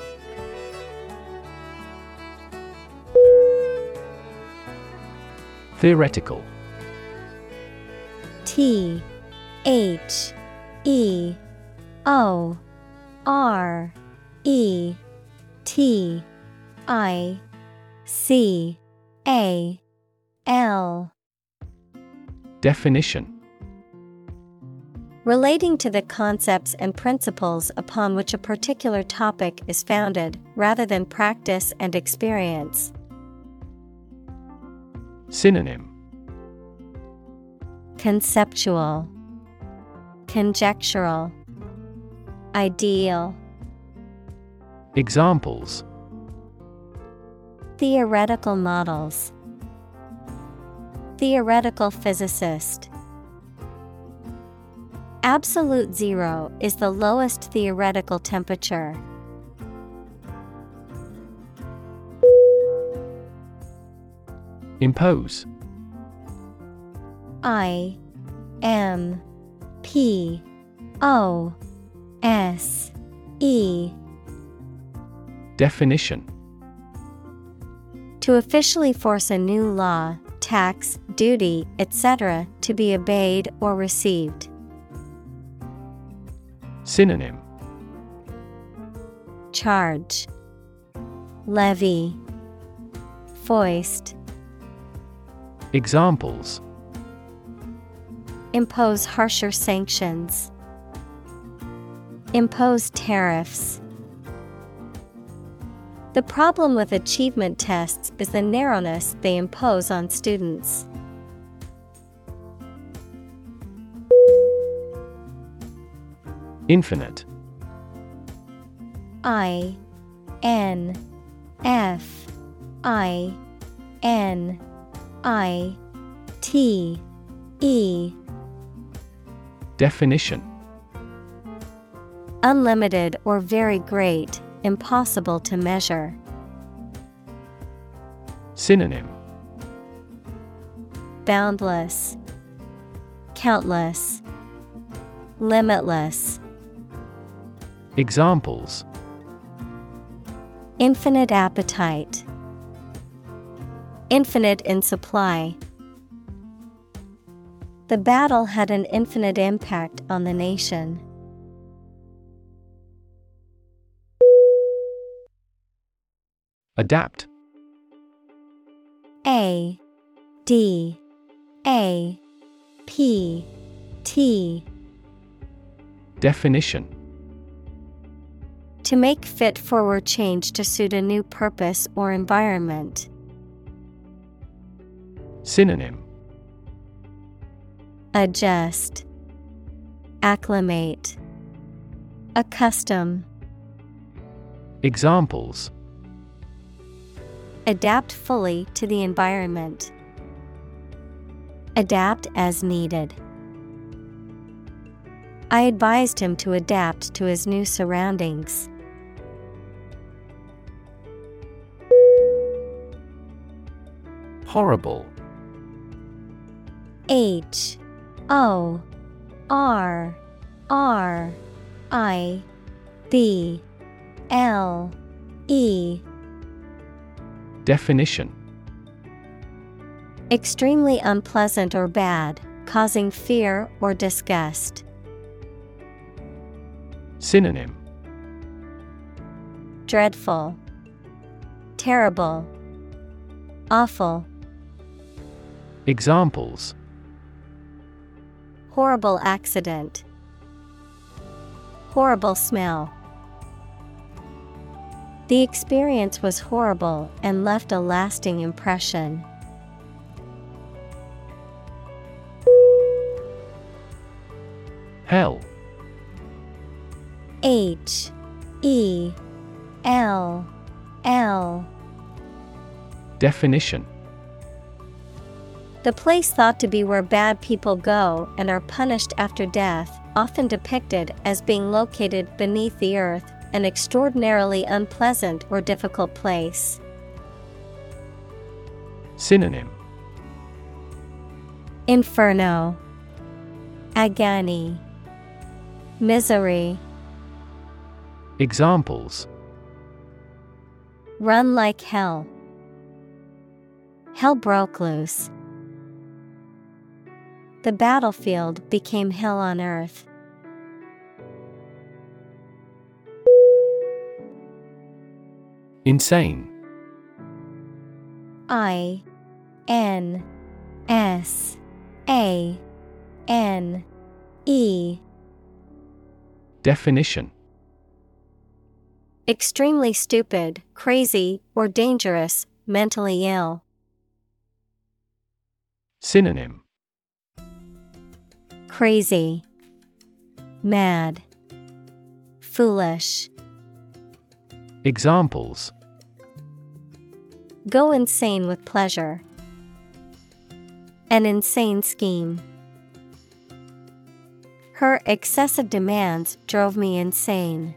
Theoretical T H E O R E T I C A L. Definition. Relating to the concepts and principles upon which a particular topic is founded, rather than practice and experience. Synonym. Conceptual, Conjectural, Ideal, Examples Theoretical models, Theoretical physicist. Absolute zero is the lowest theoretical temperature. Impose I M P O S E Definition To officially force a new law, tax, duty, etc., to be obeyed or received. Synonym Charge, Levy, Foist, Examples Impose harsher sanctions, Impose tariffs. The problem with achievement tests is the narrowness they impose on students. Infinite. I N F I N I T E. Definition. Unlimited or very great, impossible to measure. Synonym Boundless, Countless, Limitless. Examples Infinite appetite, Infinite in supply. The battle had an infinite impact on the nation. Adapt. A D A P T. Definition. To make fit forward change to suit a new purpose or environment. Synonym. Adjust, Acclimate, Accustom. Examples Adapt fully to the environment. Adapt as needed. I advised him to adapt to his new surroundings. Horrible H O R R I B L E Definition Extremely unpleasant or bad, causing fear or disgust. Synonym Dreadful, Terrible, Awful. Examples Horrible accident. Horrible smell. The experience was horrible and left a lasting impression. Hell. H E L L. Definition. The place thought to be where bad people go and are punished after death, often depicted as being located beneath the earth, an extraordinarily unpleasant or difficult place. Synonym Inferno, Agony, Misery. Examples Run like hell. Hell broke loose. The battlefield became hell on earth. Insane. I N S A N E. Definition. Extremely stupid, crazy, or dangerous, mentally ill. Synonym. Crazy, Mad, Foolish. Examples Go insane with pleasure. An insane scheme. Her excessive demands drove me insane.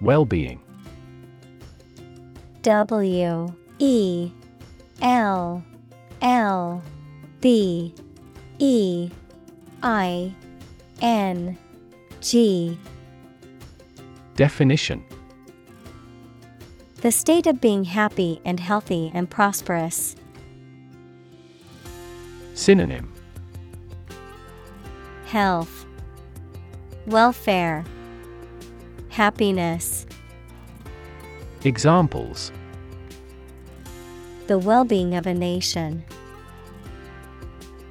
Well-being W E L L B E I N G Definition The state of being happy and healthy and prosperous. Synonym Health, Welfare, Happiness. Examples The well being of a nation.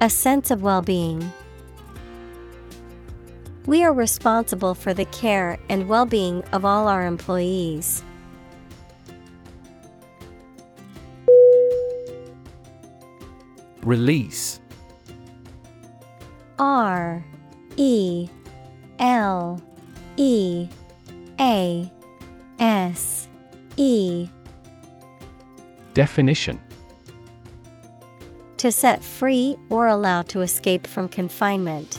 A sense of well being. We are responsible for the care and well being of all our employees. Release R E L E A S E Definition To set free or allow to escape from confinement.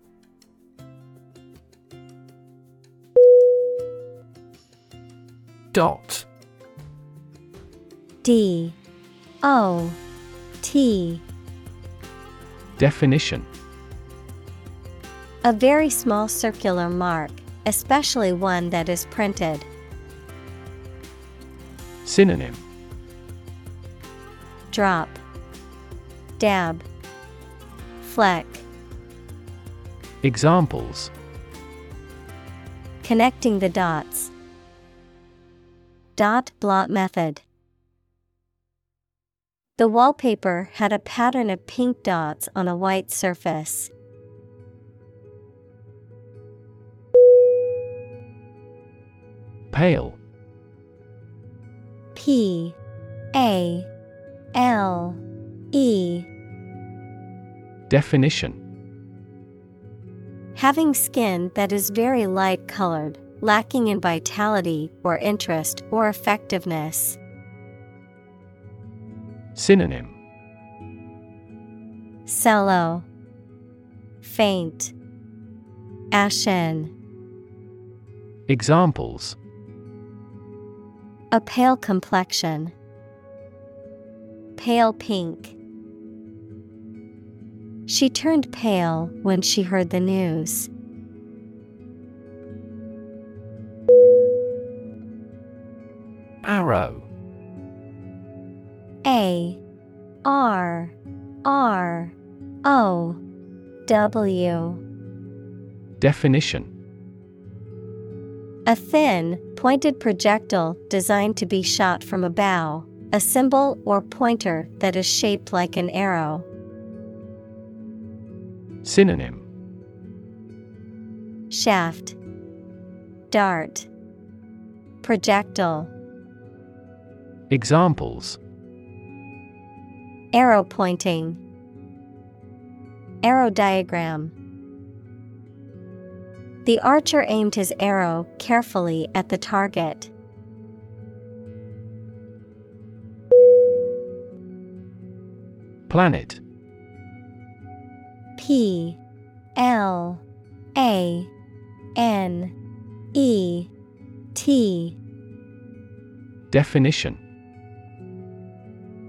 Dot. D. O. T. Definition. A very small circular mark, especially one that is printed. Synonym. Drop. Dab. Fleck. Examples. Connecting the dots. Dot blot method. The wallpaper had a pattern of pink dots on a white surface. Pale P A L E Definition Having skin that is very light colored, lacking in vitality or interest or effectiveness. Synonym Sallow, Faint, Ashen. Examples A pale complexion. Pale pink. She turned pale when she heard the news. Arrow. A R R O W. Definition. A thin, pointed projectile designed to be shot from a bow, a symbol or pointer that is shaped like an arrow. Synonym. Shaft, Dart, Projectile, Examples. Arrow pointing, Arrow diagram. The archer aimed his arrow carefully at the target. Planet. P L A N E T. Definition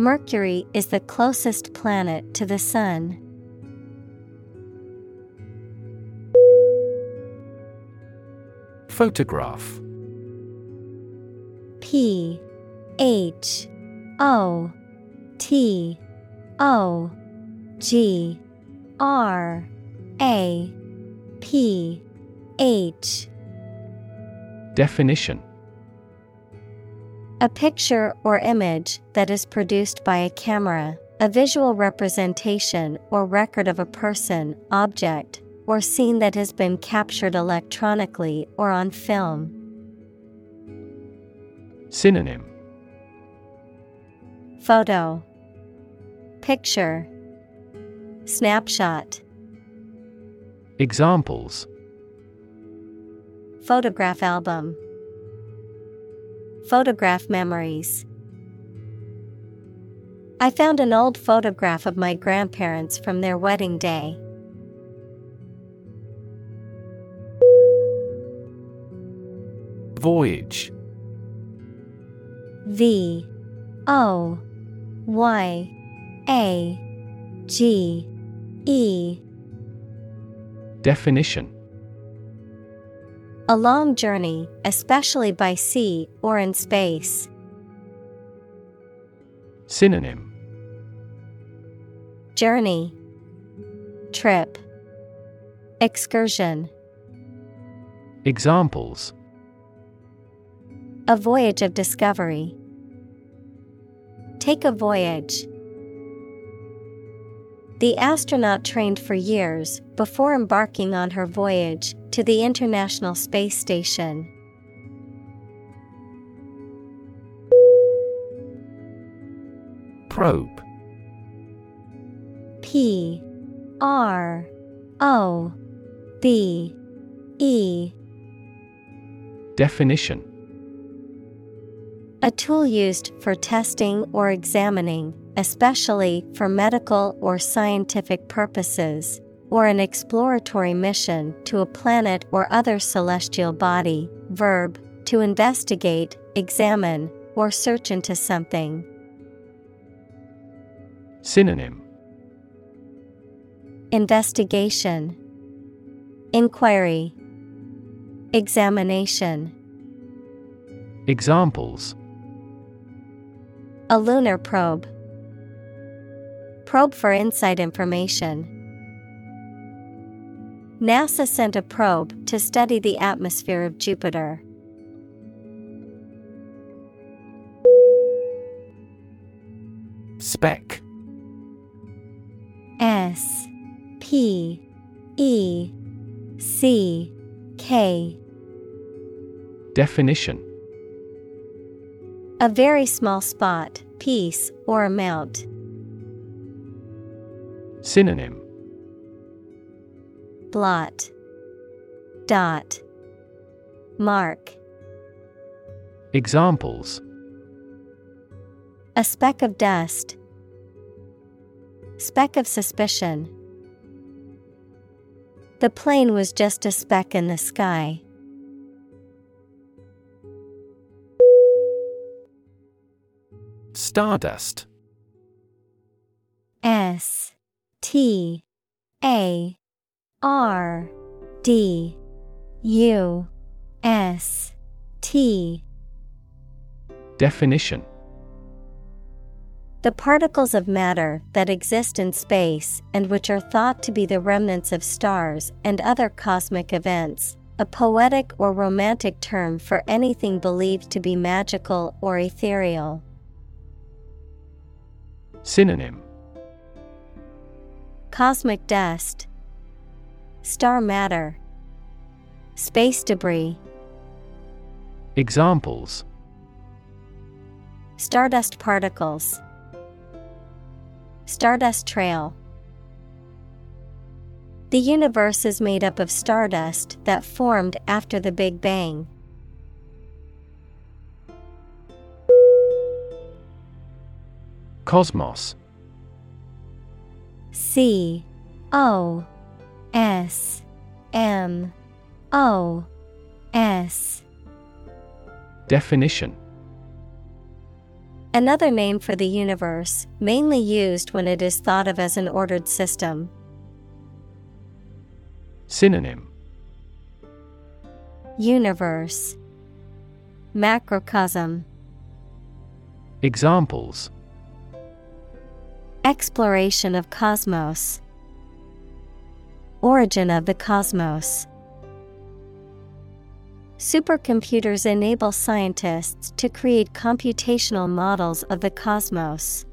Mercury is the closest planet to the Sun. Photograph. P H O T O G R A P H. Definition A picture or image that is produced by a camera, a visual representation or record of a person, object, or scene that has been captured electronically or on film. Synonym. Photo. Picture. Snapshot. Examples. Photograph album Photograph memories. I found an old photograph of my grandparents from their wedding day. Voyage. V O Y A G E. Definition A long journey, especially by sea or in space. Synonym Journey, Trip, Excursion. Examples A voyage of discovery. Take a voyage. The astronaut trained for years before embarking on her voyage to the International Space Station. Probe. P R O B E. Definition. A tool used for testing or examining, especially for medical or scientific purposes, or an exploratory mission to a planet or other celestial body. Verb to investigate, examine, or search into something. Synonym Investigation, Inquiry, Examination. Examples A lunar probe. Probe for inside information. NASA sent a probe to study the atmosphere of Jupiter. Speck S P E C K Definition A very small spot, piece, or amount. Synonym Blot. Dot. Mark. Examples A speck of dust. Speck of suspicion. The plane was just a speck in the sky. Stardust S T A R D U S T. Definition. The particles of matter that exist in space and which are thought to be the remnants of stars and other cosmic events, a poetic or romantic term for anything believed to be magical or ethereal. Synonym. Cosmic dust, Star matter, Space debris. Examples Stardust particles. Stardust trail. The universe is made up of stardust that formed after the Big Bang. Cosmos C O S M O S. Definition. Another name for the universe, mainly used when it is thought of as an ordered system. Synonym. Universe. Macrocosm. Examples. Exploration of cosmos Origin of the cosmos. Supercomputers enable scientists to create computational models of the cosmos.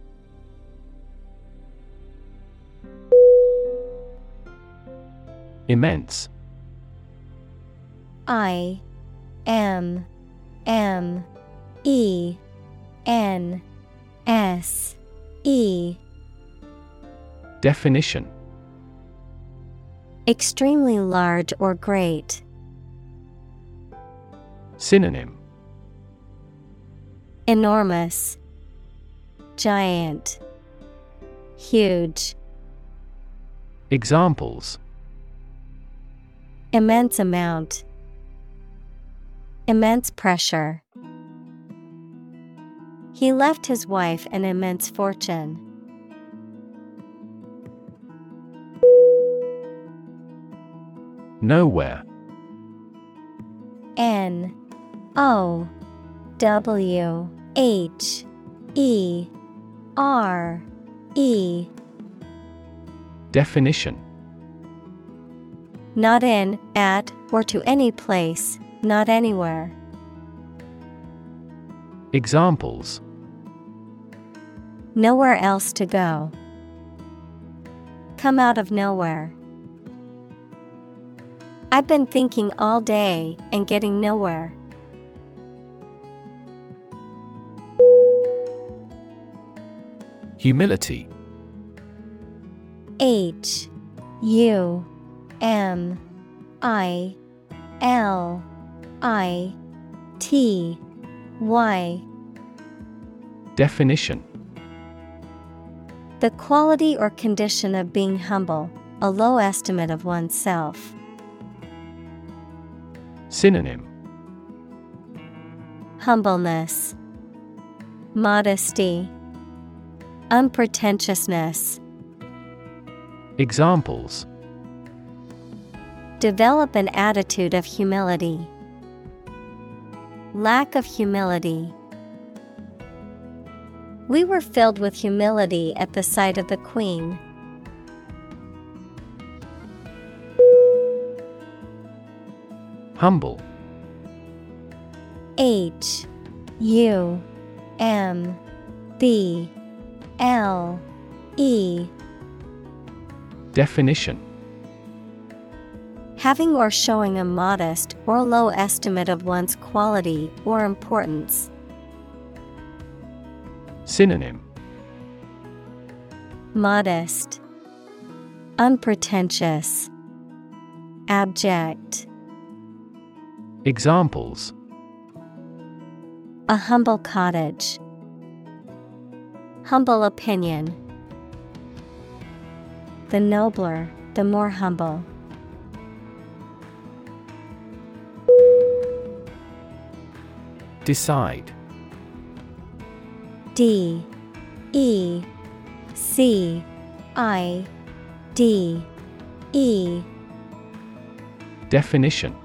Immense. I M M E N S E. Definition Extremely large or great. Synonym Enormous, Giant, Huge. Examples Immense amount. Immense pressure. He left his wife an immense fortune. Nowhere N O W H E R E Definition Not in, at, or to any place, not anywhere. Examples Nowhere else to go. Come out of nowhere. I've been thinking all day and getting nowhere. Humility H U M I L I T Y Definition The quality or condition of being humble, a low estimate of oneself. Synonym Humbleness, Modesty, Unpretentiousness. Examples Develop an attitude of humility. Lack of humility. We were filled with humility at the sight of the Queen. Humble. H U M B L E. Definition. Having or showing a modest or low estimate of one's quality or importance. Synonym. Modest, Unpretentious, Abject. Examples. A humble cottage. Humble opinion. The nobler, the more humble. Decide. D. E. C. I. D. E. Definition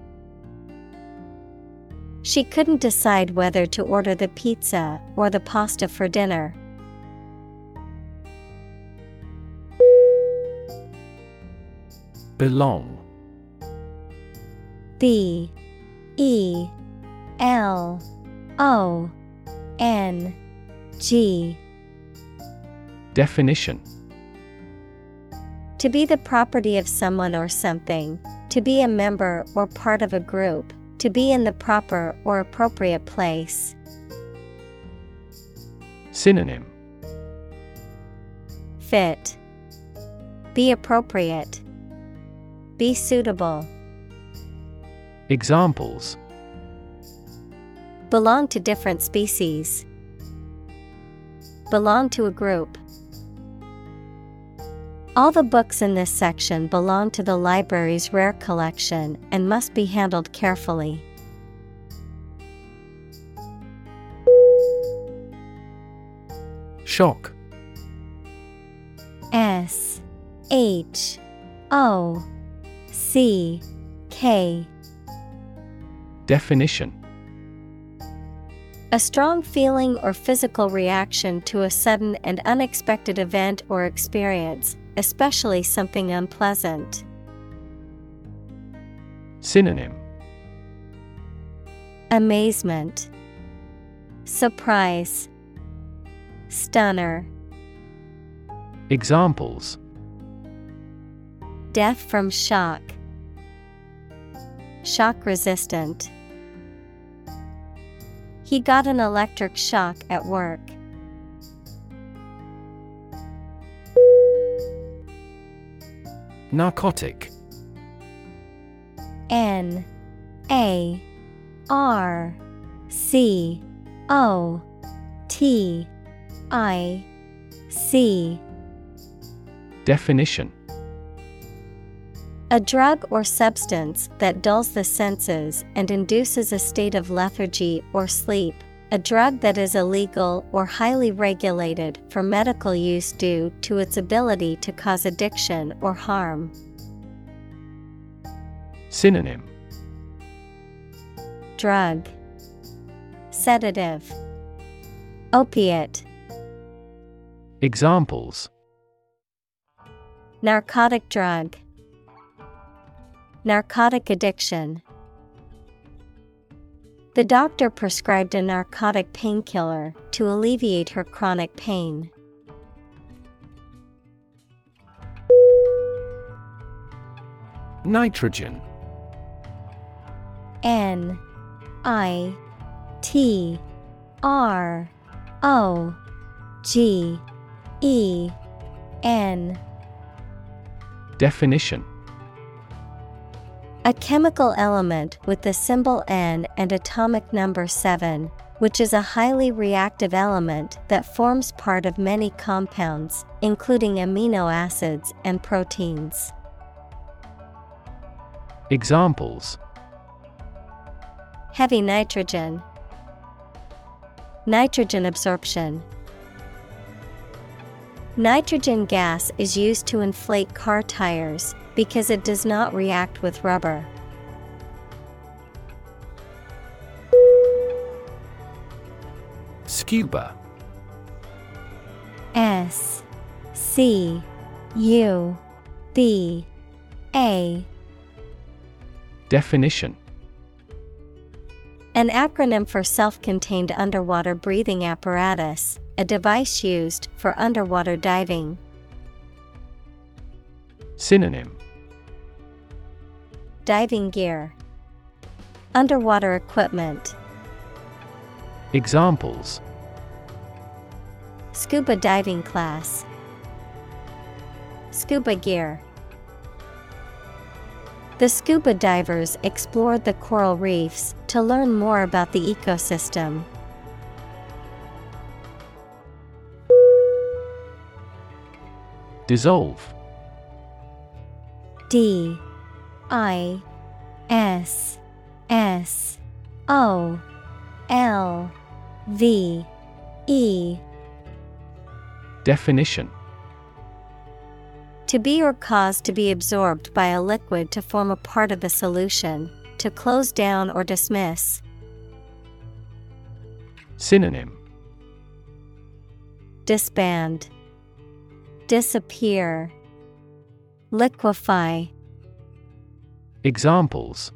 She couldn't decide whether to order the pizza or the pasta for dinner. Belong. B E L O N G. Definition. To be the property of someone or something, to be a member or part of a group, to be in the proper or appropriate place. Synonym Fit. Be appropriate. Be suitable. Examples Belong to different species. Belong to a group. All the books in this section belong to the library's rare collection and must be handled carefully. Shock. S H O C K. Definition. A strong feeling or physical reaction to a sudden and unexpected event or experience, especially something unpleasant. Synonym Amazement, Surprise, Stunner, Examples Death from shock, Shock resistant. He got an electric shock at work. Narcotic. N A R C O T I C. Definition. A drug or substance that dulls the senses and induces a state of lethargy or sleep. A drug that is illegal or highly regulated for medical use due to its ability to cause addiction or harm. Synonym. Drug. Sedative. Opiate. Examples. Narcotic drug. Narcotic addiction The doctor prescribed a narcotic painkiller to alleviate her chronic pain. Nitrogen. N I T R O G E N. Definition A chemical element with the symbol N and atomic number 7, which is a highly reactive element that forms part of many compounds, including amino acids and proteins. Examples Heavy nitrogen, nitrogen absorption. Nitrogen gas is used to inflate car tires because it does not react with rubber. Scuba S C U B A Definition An acronym for self contained underwater breathing apparatus, a device used for underwater diving. Synonym Diving gear, underwater equipment, Examples. Scuba diving class, scuba gear. The scuba divers explored the coral reefs to learn more about the ecosystem. Dissolve. D I S S O L V E. Definition. To be or cause to be absorbed by a liquid to form a part of the solution, to close down or dismiss. Synonym. Disband, Disappear, Liquefy, Examples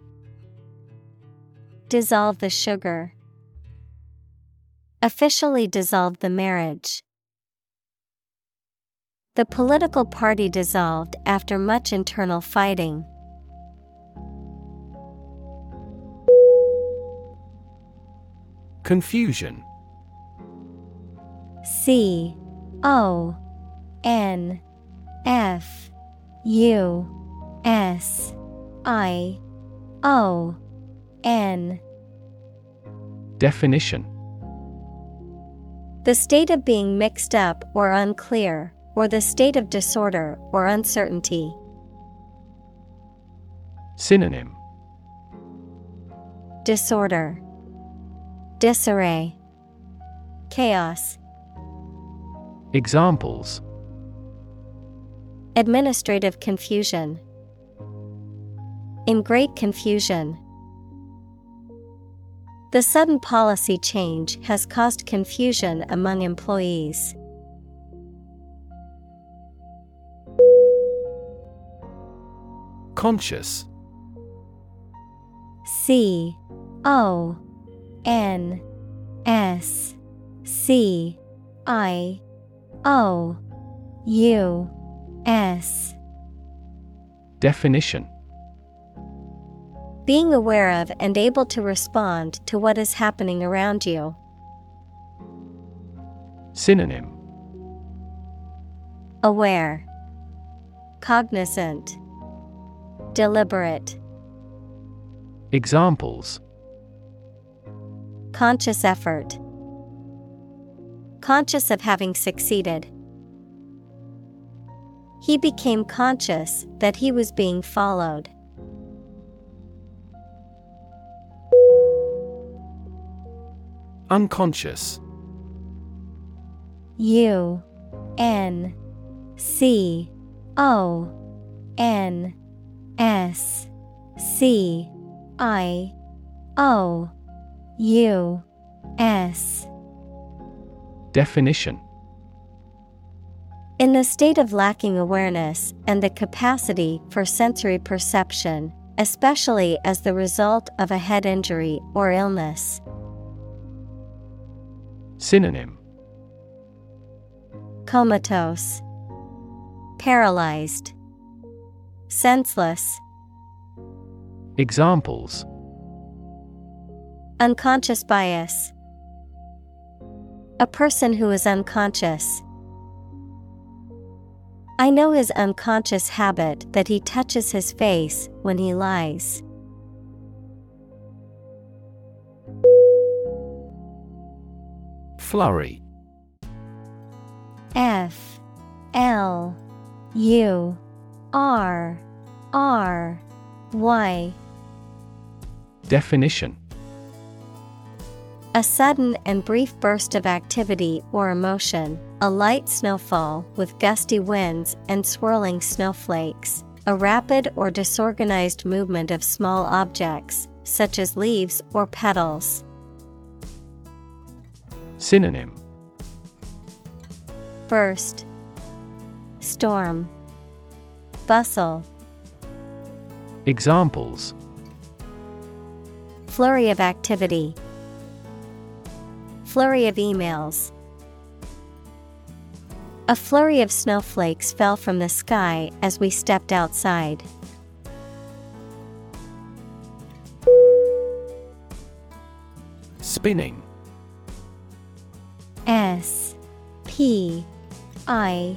Dissolve the sugar. Officially dissolve the marriage. The political party dissolved after much internal fighting. Confusion C O N F U S I O N Definition. The state of being mixed up or unclear, or the state of disorder or uncertainty. Synonym. Disorder, Disarray, Chaos, Examples. Administrative confusion. In great confusion. The sudden policy change has caused confusion among employees. Conscious C O N S C I O U S Definition Being aware of and able to respond to what is happening around you. Synonym Aware, Cognizant, Deliberate. Examples Conscious effort. Conscious of having succeeded. He became conscious that he was being followed. Unconscious. U N C O N S C I O U S. Definition In the state of lacking awareness and the capacity for sensory perception, especially as the result of a head injury or illness. Synonym Comatose, Paralyzed, Senseless. Examples Unconscious bias. A person who is unconscious. I know his unconscious habit that he touches his face when he lies. Flurry. F L U R R Y. Definition. A sudden and brief burst of activity or emotion, a light snowfall with gusty winds and swirling snowflakes, a rapid or disorganized movement of small objects, such as leaves or petals. Synonym. Burst, Storm, Bustle, Examples. Flurry of activity, Flurry of emails. A flurry of snowflakes fell from the sky as we stepped outside. Spinning S P I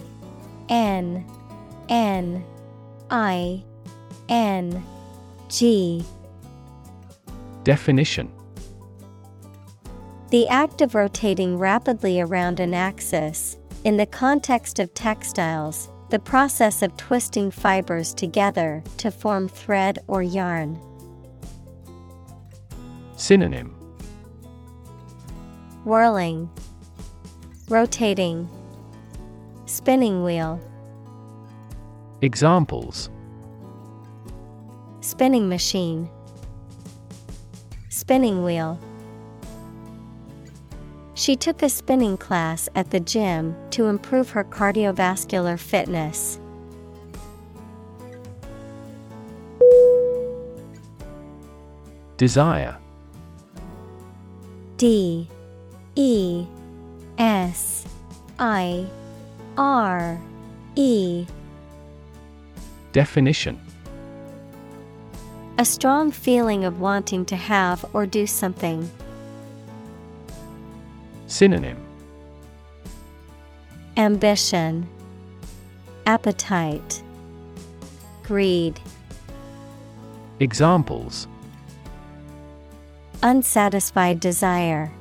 N N I N G Definition The act of rotating rapidly around an axis. In the context of textiles, the process of twisting fibers together to form thread or yarn. Synonym Whirling, Rotating, Spinning wheel, Examples. Spinning machine, Spinning wheel. She took a spinning class at the gym to improve her cardiovascular fitness. Desire. D E S I R E. Definition. A strong feeling of wanting to have or do something. Synonym. Ambition, Appetite, Greed, Examples. Unsatisfied desire,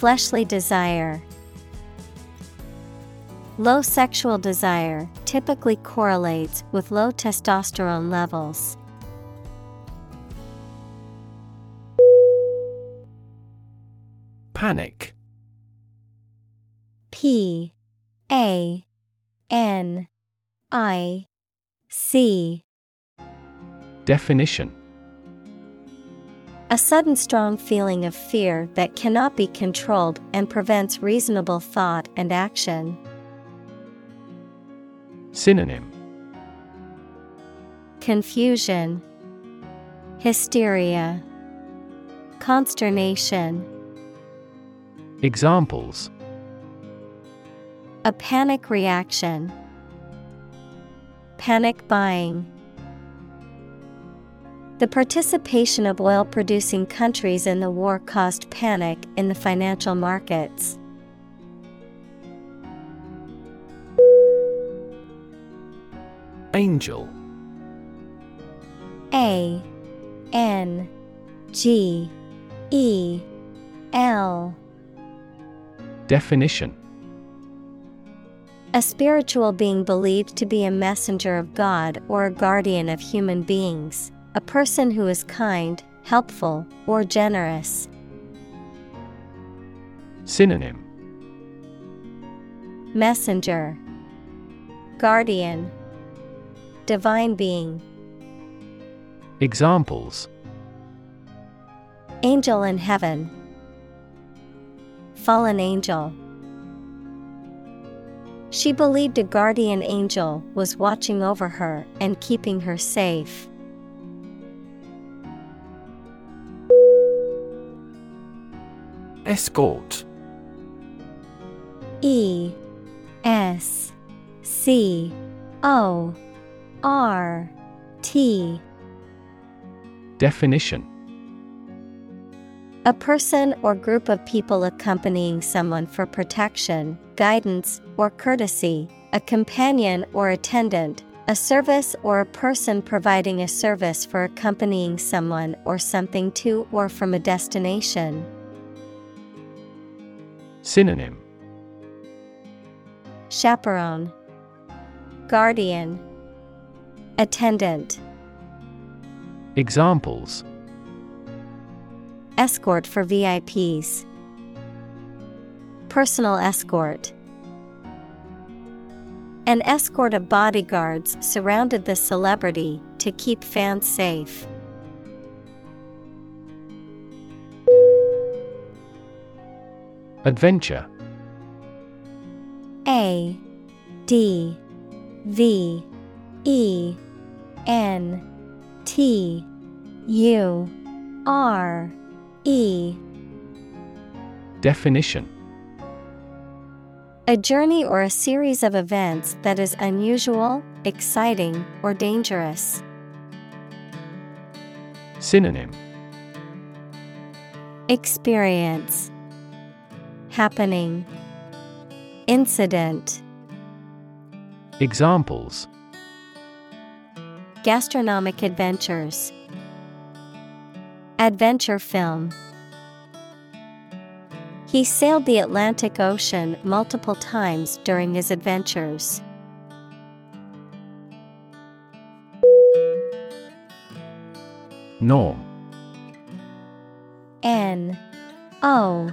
Fleshly desire. Low sexual desire typically correlates with low testosterone levels. Panic P A N I C Definition A sudden strong feeling of fear that cannot be controlled and prevents reasonable thought and action. Synonym Confusion, Hysteria, Consternation. Examples A panic reaction. Panic buying. The participation of oil producing countries in the war caused panic in the financial markets. Angel. A N G E L. Definition. A spiritual being believed to be a messenger of God or a guardian of human beings, a person who is kind, helpful, or generous. Synonym. Messenger. Guardian. Divine being. Examples. Angel in heaven. Fallen angel. She believed a guardian angel was watching over her and keeping her safe. Escort. E S C O R T. Definition. A person or group of people accompanying someone for protection, guidance, or courtesy, a companion or attendant, a service or a person providing a service for accompanying someone or something to or from a destination. Synonym. Chaperone. Guardian. Attendant. Examples. Escort for VIPs Personal escort. An escort of bodyguards surrounded the celebrity to keep fans safe. Adventure. A D V E N T U R E. Definition. A journey or a series of events that is unusual, exciting, or dangerous. Synonym. Experience Happening. Incident. Examples. Gastronomic adventures. Adventure film. He sailed the Atlantic Ocean multiple times during his adventures. Norm. N O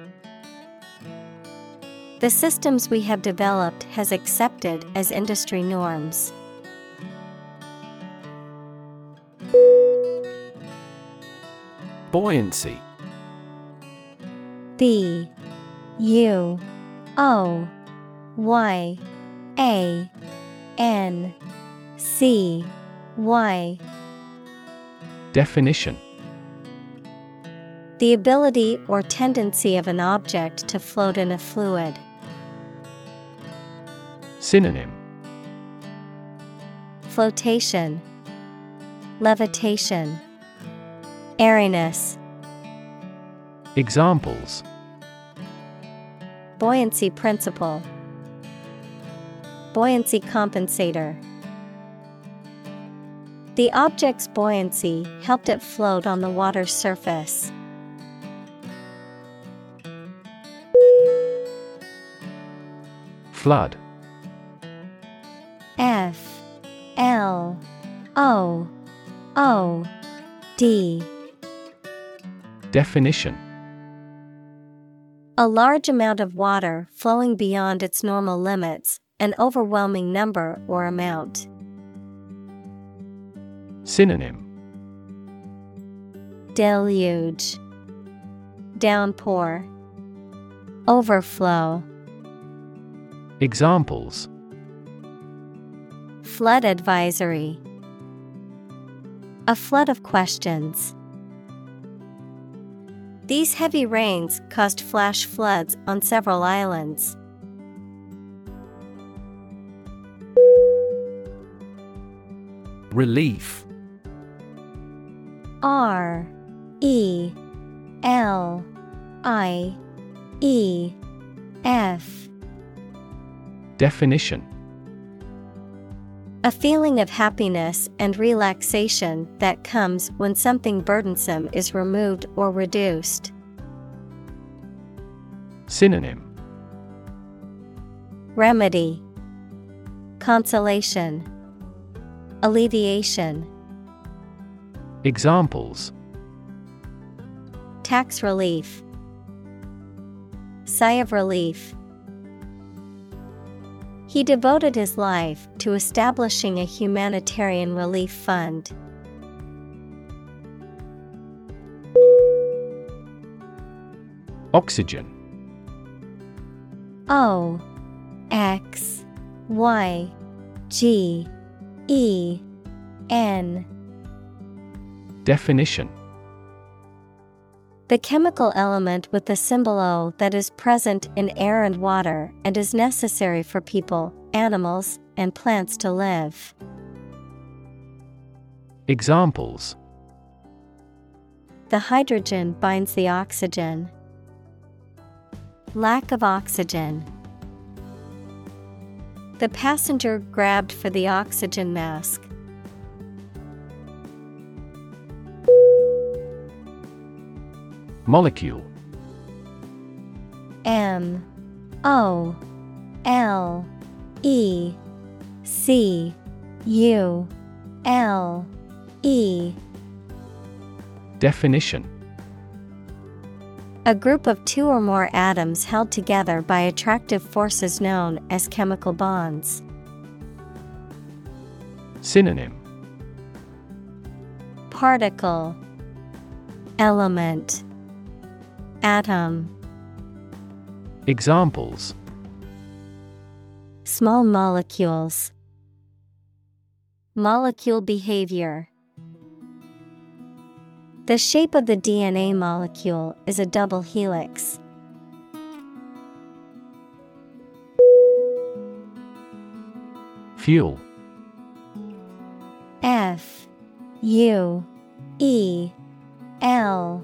The systems we have developed has accepted as industry norms. Buoyancy B U O Y A N C Y Definition The ability or tendency of an object to float in a fluid. Synonym. Flotation, Levitation, Airiness, Examples. Buoyancy principle, Buoyancy compensator. The object's buoyancy helped it float on the water's surface. Flood O O D Definition. A large amount of water flowing beyond its normal limits, an overwhelming number or amount. Synonym. Deluge, Downpour, Overflow, Examples. Flood advisory, A flood of questions. These heavy rains caused flash floods on several islands. Relief R E L I E F Definition A feeling of happiness and relaxation that comes when something burdensome is removed or reduced. Synonym. Remedy. Consolation. Alleviation. Examples. Tax relief. Sigh of relief. He devoted his life to establishing a humanitarian relief fund. Oxygen. O X Y G E N. Definition The chemical element with the symbol O that is present in air and water and is necessary for people, animals, and plants to live. Examples The hydrogen binds the oxygen. Lack of oxygen. The passenger grabbed for the oxygen mask. Molecule. M O L E C U L E. Definition. A group of two or more atoms held together by attractive forces known as chemical bonds. Synonym. Particle Element Atom. Examples. Small molecules. Molecule behavior. The shape of the DNA molecule is a double helix. Fuel. F U E L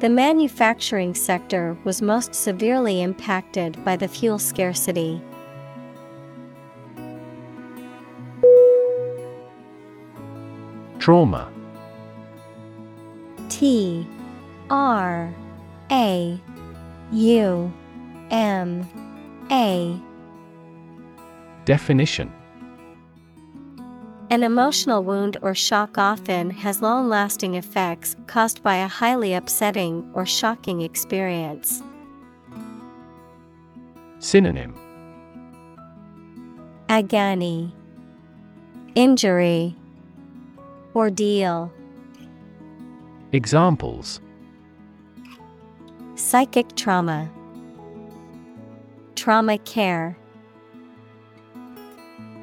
The manufacturing sector was most severely impacted by the fuel scarcity. Trauma. T R A U M A. Definition An emotional wound or shock often has long lasting effects caused by a highly upsetting or shocking experience. Synonym Agony, Injury, Ordeal, Examples Psychic trauma, Trauma care.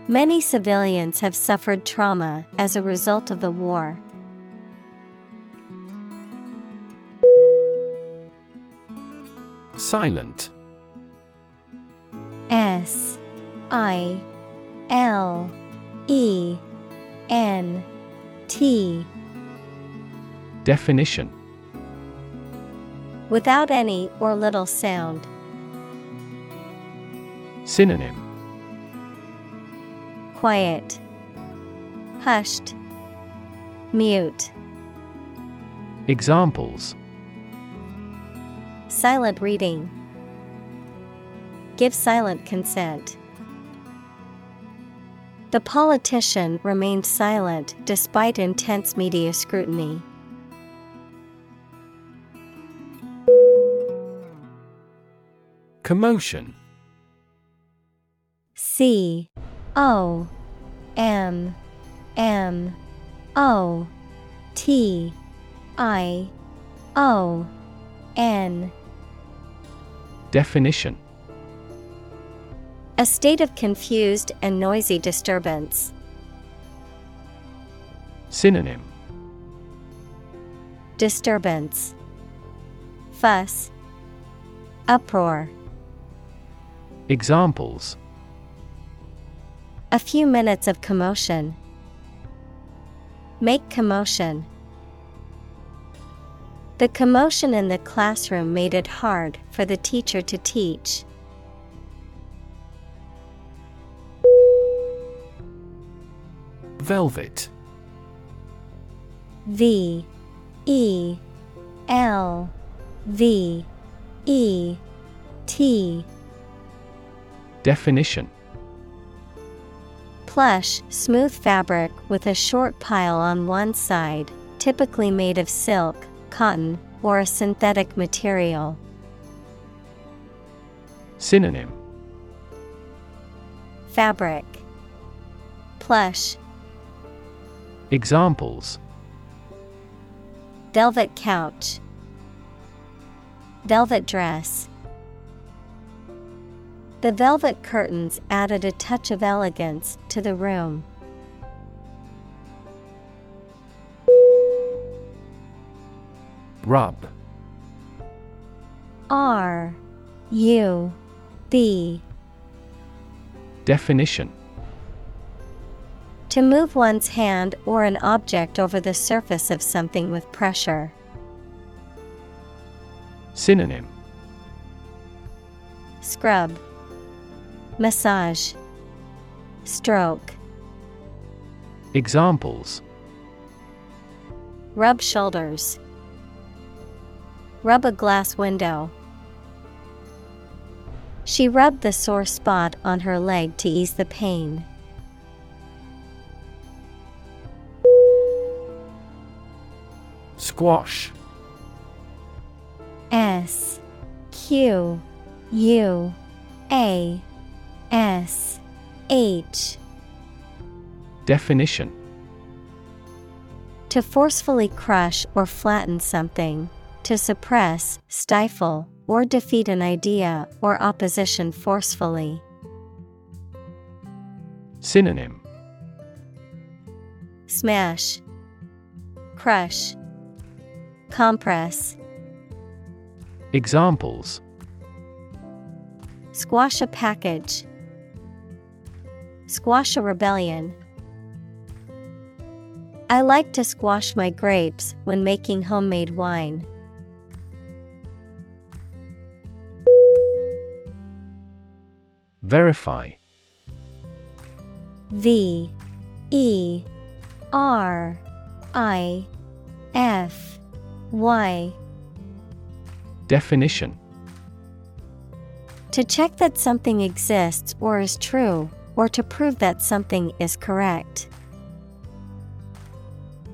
Many civilians have suffered trauma as a result of the war. Silent S I L E N T Definition Without any or little sound. Synonym Quiet, Hushed, Mute, Examples Silent reading. Give silent consent. The politician remained silent despite intense media scrutiny. Commotion. C O M M O T I O N. Definition A state of confused and noisy disturbance. Synonym Disturbance, Fuss, Uproar. Examples A few minutes of commotion. Make commotion. The commotion in the classroom made it hard for the teacher to teach. Velvet. V E L V E T Definition Plush, smooth fabric with a short pile on one side, typically made of silk, cotton, or a synthetic material. Synonym. Fabric. Plush, Examples. Velvet couch, velvet dress. The velvet curtains added a touch of elegance to the room. Rub. R U B Definition To move one's hand or an object over the surface of something with pressure. Synonym Scrub, Massage, Stroke, Examples Rub shoulders, Rub a glass window. She rubbed the sore spot on her leg to ease the pain. Squash. S Q U A S H. Definition. To forcefully crush or flatten something, to suppress, stifle, or defeat an idea or opposition forcefully. Synonym. Smash, Crush, Compress, Examples. Squash a package, Squash a rebellion. I like to squash my grapes when making homemade wine. Verify. V E R I F Y. Definition To check that something exists or is true, or to prove that something is correct.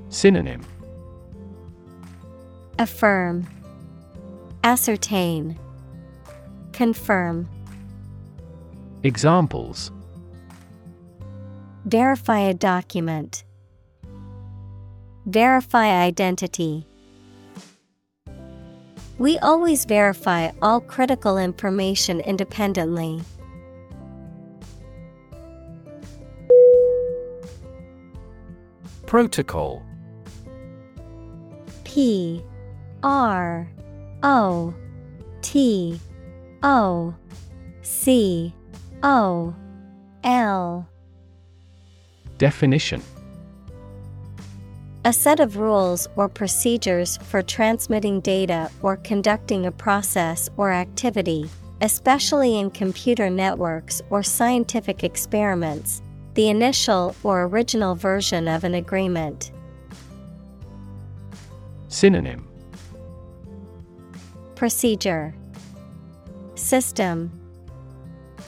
Synonym Affirm, Ascertain, Confirm. Examples Verify a document. Verify identity. We always verify all critical information independently. Protocol. P R O T O C O L. Definition. A set of rules or procedures for transmitting data or conducting a process or activity, especially in computer networks or scientific experiments, the initial or original version of an agreement. Synonym Procedure System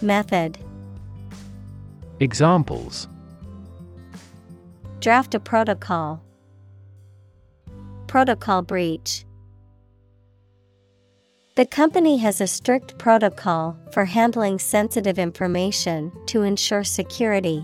Method Examples Draft a protocol. Protocol breach. The company has a strict protocol for handling sensitive information to ensure security.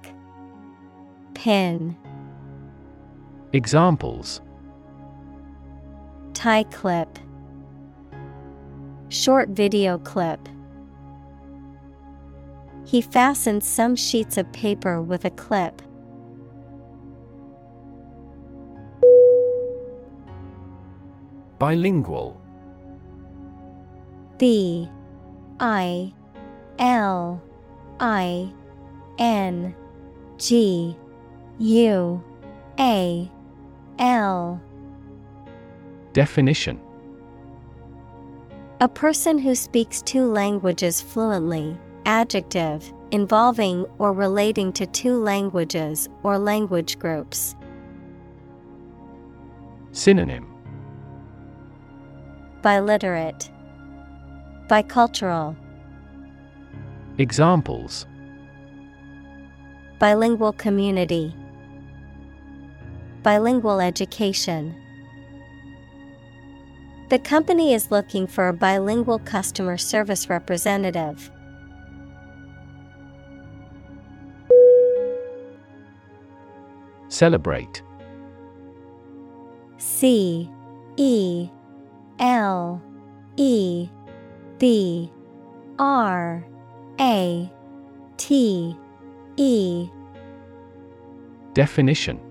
Pin, Examples. Tie clip, Short video clip. He fastened some sheets of paper with a clip. Bilingual. B I L I N G U A L. Definition. A person who speaks two languages fluently, adjective, involving or relating to two languages or language groups. Synonym. Biliterate, Bicultural, Examples. Bilingual community, Bilingual education. The company is looking for a bilingual customer service representative. Celebrate C E L E B R A T E Definition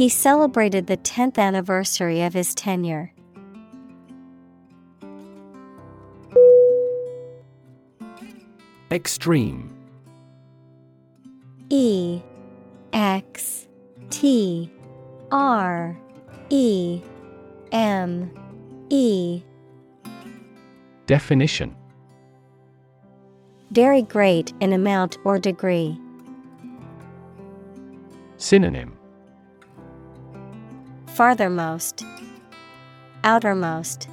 He celebrated the 10th anniversary of his tenure. Extreme E X T R E M E Definition Very great in amount or degree. Synonym Farthermost, Outermost,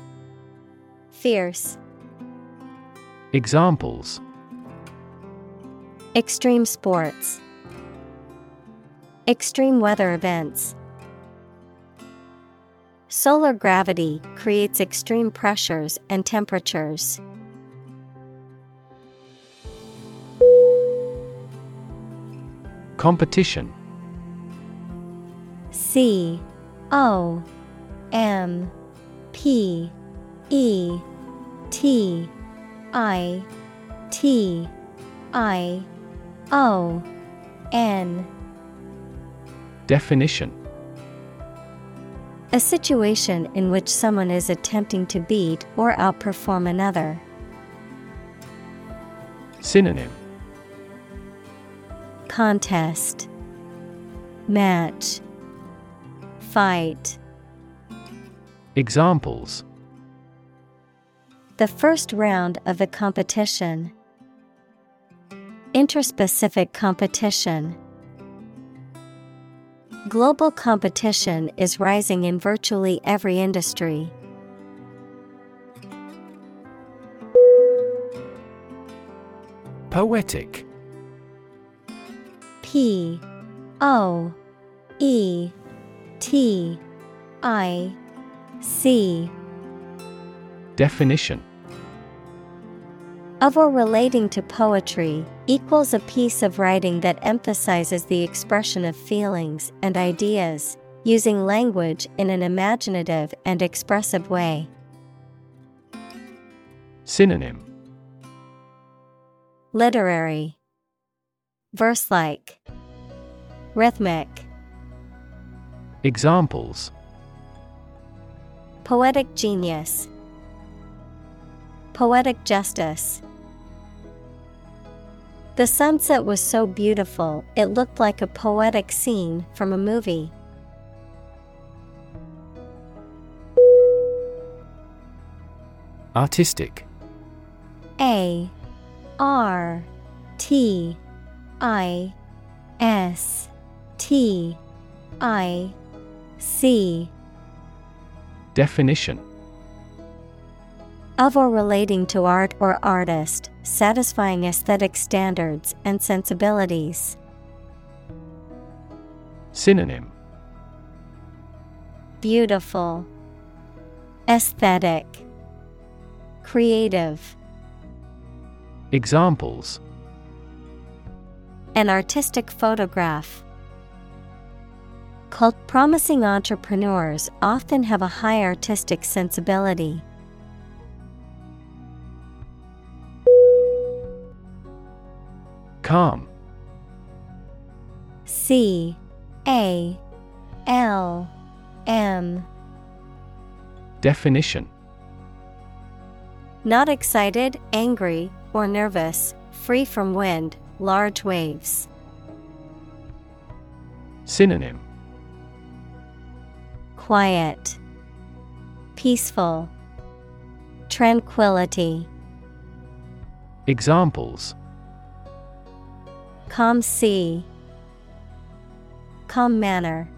Fierce, Examples. Extreme sports, Extreme weather events. Solar gravity creates extreme pressures and temperatures. Competition. C O M P E T I T I O N. Definition. A situation in which someone is attempting to beat or outperform another. Synonym. Contest. Match Fight Examples The first round of the competition. Interspecific competition. Global competition is rising in virtually every industry. Poetic P O E T I C. Definition. Of or relating to poetry equals a piece of writing that emphasizes the expression of feelings and ideas, using language in an imaginative and expressive way. Synonym. Literary. Verse like Rhythmic Examples. Poetic genius. Poetic justice. The sunset was so beautiful, it looked like a poetic scene from a movie. Artistic. A. R. T. I. S. T. I C Definition of or relating to art or artist, satisfying aesthetic standards and sensibilities. Synonym Beautiful, Aesthetic, Creative. Examples An artistic photograph. Called promising entrepreneurs often have a high artistic sensibility. Calm C A L M Definition Not excited, angry, or nervous, free from wind, large waves. Synonym Quiet, Peaceful, Tranquility. Examples Calm sea, Calm manner.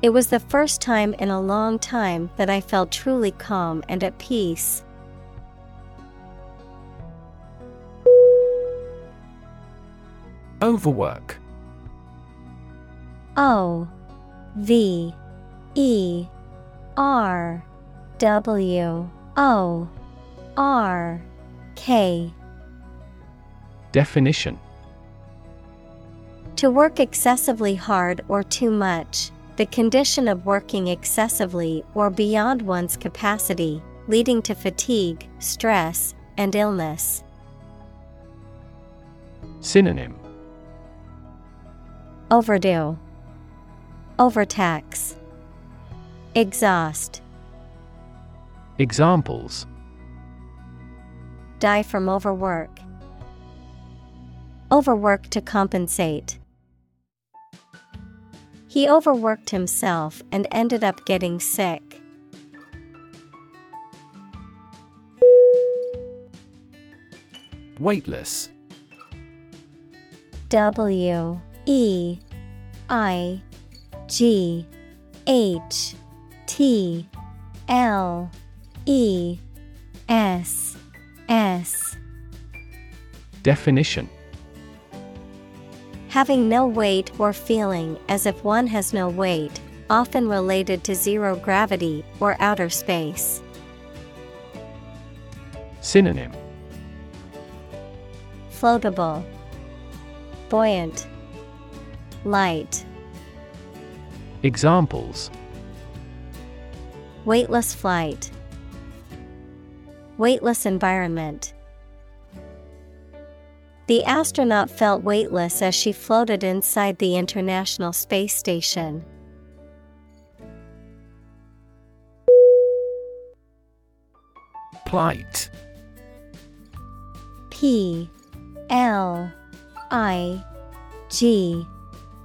It was the first time in a long time that I felt truly calm and at peace. Overwork O V E R W O R K. Definition. To work excessively hard or too much, the condition of working excessively or beyond one's capacity, leading to fatigue, stress, and illness. Synonym. Overdue, Overtax, Exhaust, Examples Die from overwork. Overwork to compensate. He overworked himself and ended up getting sick. Weightless W E I G H T L E S S. Definition. Having no weight or feeling as if one has no weight, often related to zero gravity or outer space. Synonym. Floatable, Buoyant, Light, Examples Weightless flight, Weightless environment. The astronaut felt weightless as she floated inside the International Space Station. Plight P L I G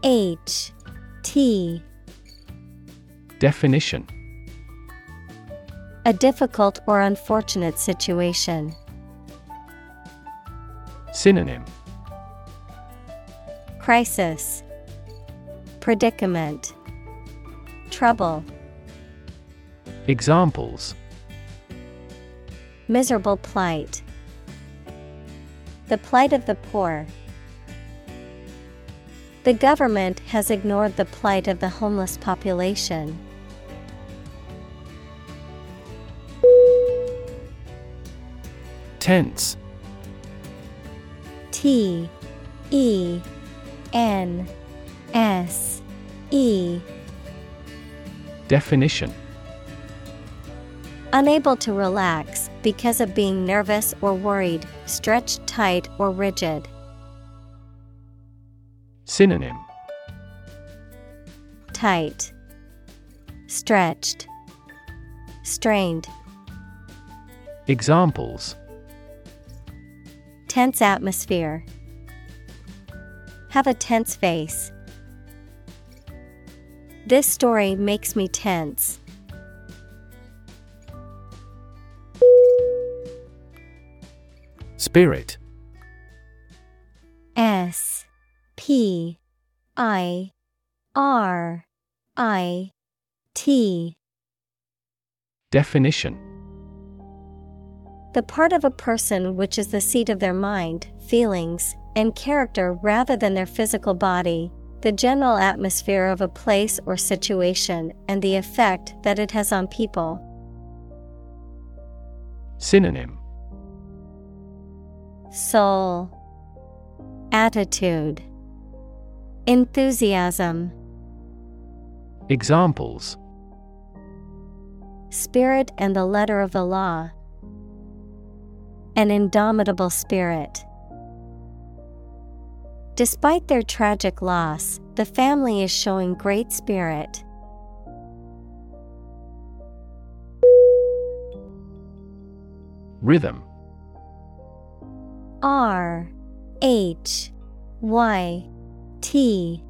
H T Definition A difficult or unfortunate situation. Synonym Crisis Predicament Trouble Examples Miserable plight. The plight of the poor. The government has ignored the plight of the homeless population. Tense T E N S E. Definition Unable to relax because of being nervous or worried, stretched tight or rigid. Synonym Tight, Stretched, Strained. Examples Tense atmosphere. Have a tense face. This story makes me tense. Spirit S P I R I T Definition The part of a person which is the seat of their mind, feelings, and character rather than their physical body, the general atmosphere of a place or situation, and the effect that it has on people. Synonym. Soul, Attitude, Enthusiasm, Examples. Spirit and the letter of the law. An indomitable spirit. Despite their tragic loss, the family is showing great spirit. Rhythm R H Y T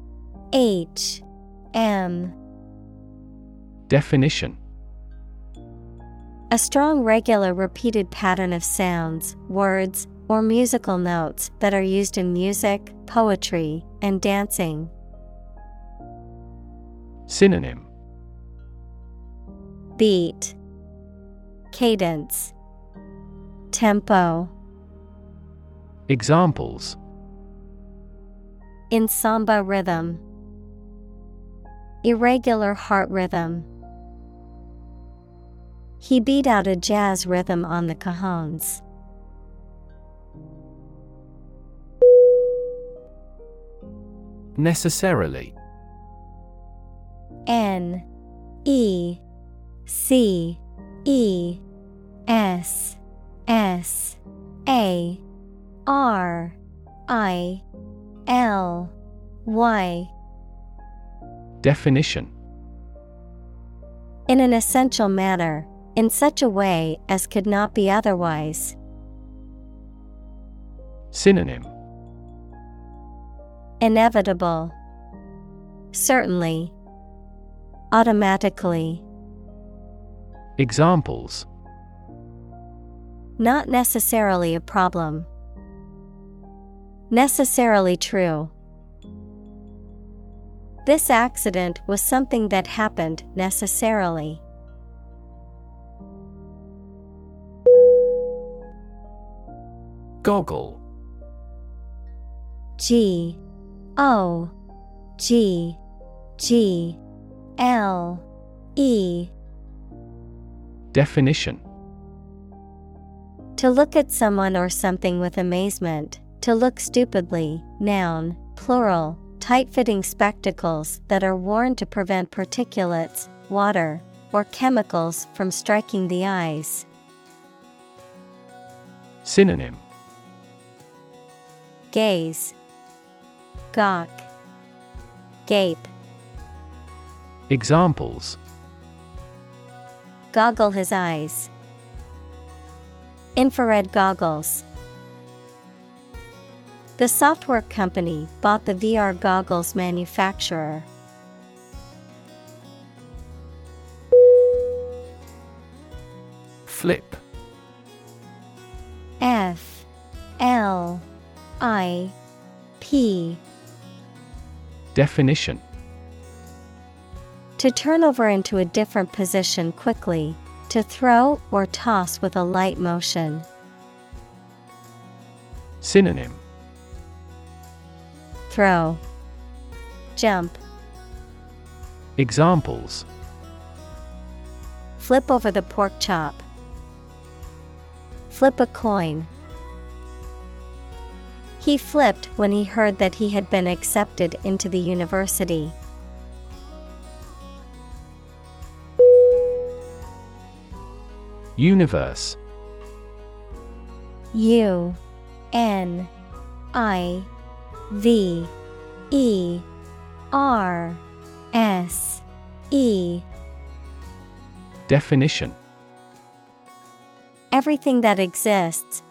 H M Definition A strong, regular, repeated pattern of sounds, words, or musical notes that are used in music, poetry, and dancing. Synonym Beat, Cadence, Tempo. Examples In samba rhythm, Irregular heart rhythm. He beat out a jazz rhythm on the cajones. Necessarily. N E C E S S A R I L Y. Definition. In an essential manner, in such a way as could not be otherwise. Synonym Inevitable. Certainly. Automatically. Examples Not necessarily a problem. Necessarily true. This accident was something that happened necessarily. Goggle. G O G G L E. Definition. To look at someone or something with amazement, to look stupidly, noun, plural, tight fitting spectacles that are worn to prevent particulates, water, or chemicals from striking the eyes. Synonym Gaze, Gawk, Gape, Examples. Goggle his eyes. Infrared goggles. The software company bought the VR goggles manufacturer. Flip. F. L I P Definition To turn over into a different position quickly, to throw or toss with a light motion. Synonym Throw, Jump, Examples flip over the pork chop. Flip a coin. He flipped when he heard that he had been accepted into the university. Universe. U N I V E R S E. Definition. Everything that exists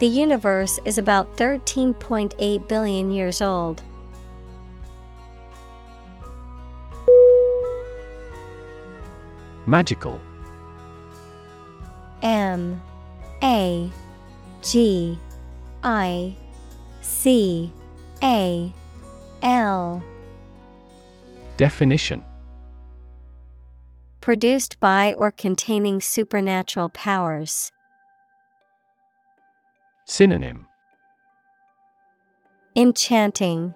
The universe is about 13.8 billion years old. Magical M A G I C A L Definition Produced by or containing supernatural powers. Synonym. Enchanting,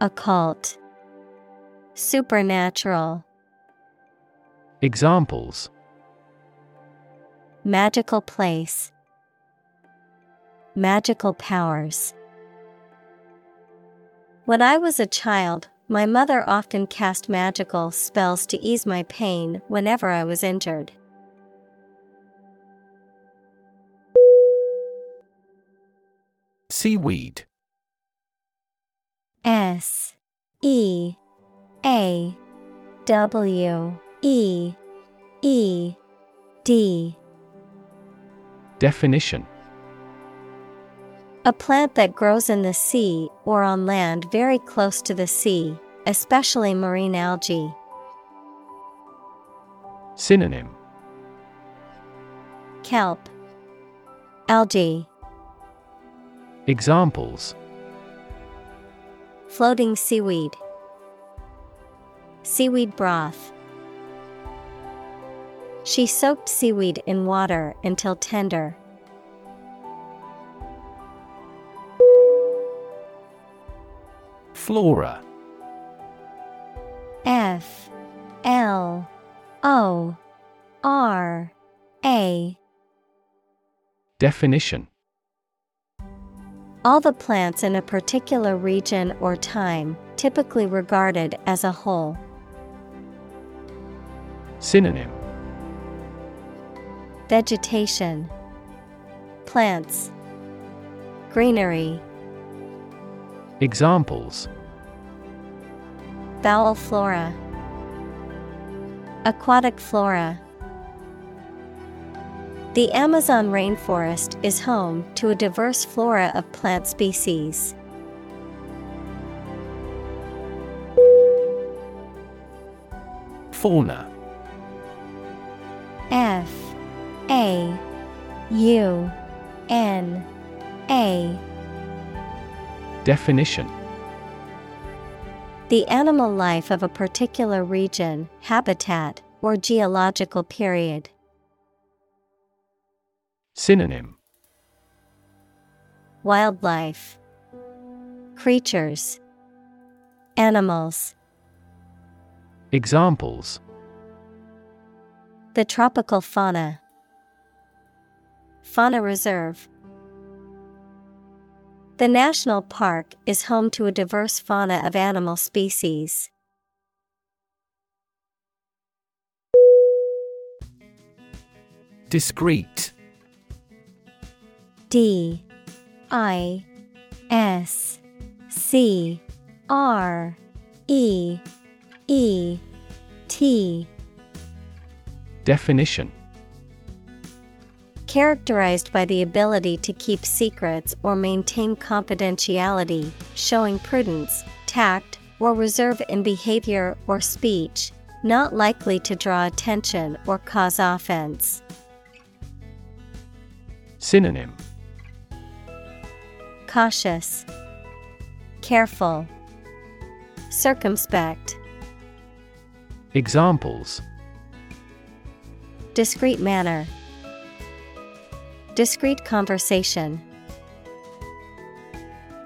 Occult, Supernatural, Examples. Magical place, Magical powers. When I was a child, my mother often cast magical spells to ease my pain whenever I was injured. Seaweed. S E A W E E D. Definition. A plant that grows in the sea or on land very close to the sea, especially marine algae. Synonym. Kelp, Algae, Examples. Floating seaweed, Seaweed broth. She soaked seaweed in water until tender. Flora. F. L. O. R. A. Definition All the plants in a particular region or time, typically regarded as a whole. Synonym. Vegetation, Plants, Greenery, Examples. Bowel flora, Aquatic flora. The Amazon rainforest is home to a diverse flora of plant species. Fauna. F. A. U. N. A. Definition. The animal life of a particular region, habitat, or geological period. Synonym. Wildlife. Creatures. Animals. Examples. The tropical fauna. Fauna Reserve. The national park is home to a diverse fauna of animal species. Discreet D I S C R E E T. Definition. Characterized by the ability to keep secrets or maintain confidentiality, showing prudence, tact, or reserve in behavior or speech, not likely to draw attention or cause offense. Synonym Cautious, Careful, Circumspect, Examples Discreet manner, Discreet conversation.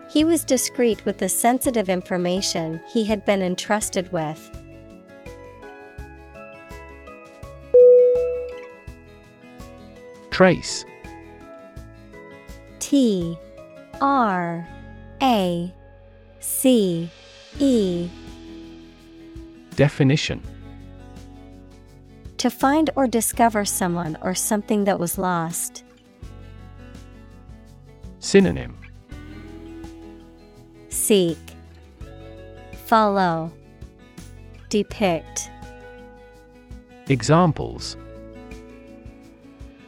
He was discreet with the sensitive information he had been entrusted with. Trace T R A C E Definition To find or discover someone or something that was lost. Synonym Seek, Follow, Depict. Examples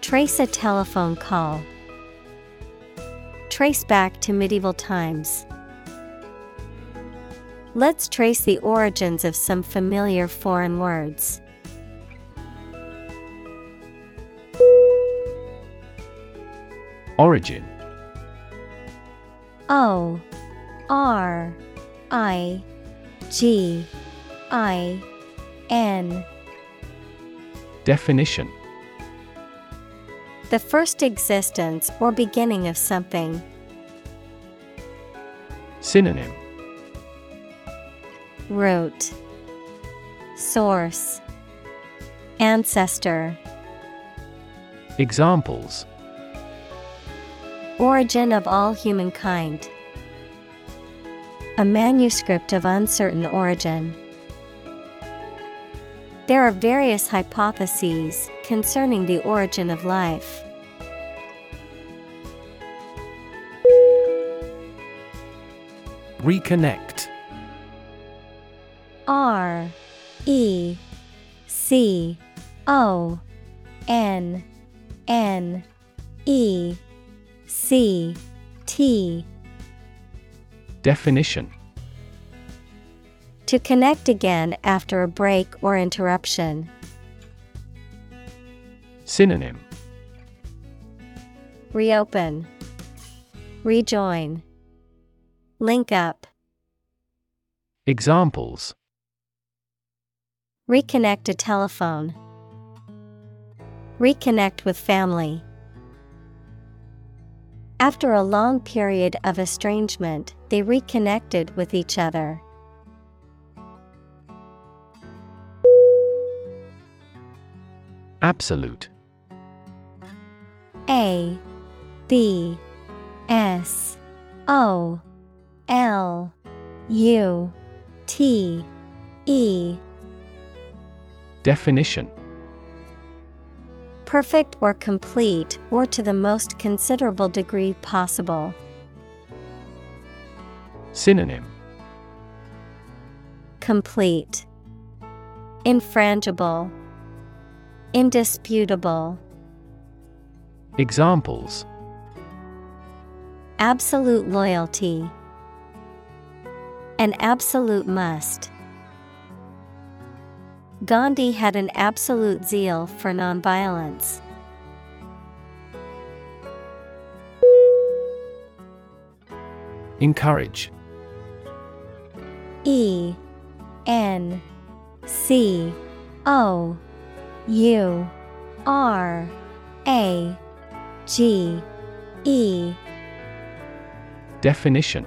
Trace a telephone call. Trace back to medieval times. Let's trace the origins of some familiar foreign words. Origin O R I G I N Definition The first existence or beginning of something. Synonym Root Source Ancestor Examples Origin of all humankind. A manuscript of uncertain origin. There are various hypotheses concerning the origin of life. Reconnect. R E C O N N E C T. Definition. To connect again after a break or interruption. Synonym. Reopen, Rejoin, Link up, Examples. Reconnect a telephone, Reconnect with family. After a long period of estrangement, they reconnected with each other. Absolute. A B S O L U T E Definition Perfect or complete, or to the most considerable degree possible. Synonym Complete, Infrangible, Indisputable. Examples Absolute loyalty. An absolute must. Gandhi had an absolute zeal for nonviolence. Encourage E N C O U R A G E Definition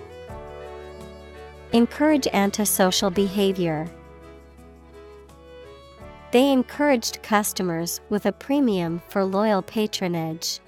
Encourage antisocial behavior. They encouraged customers with a premium for loyal patronage.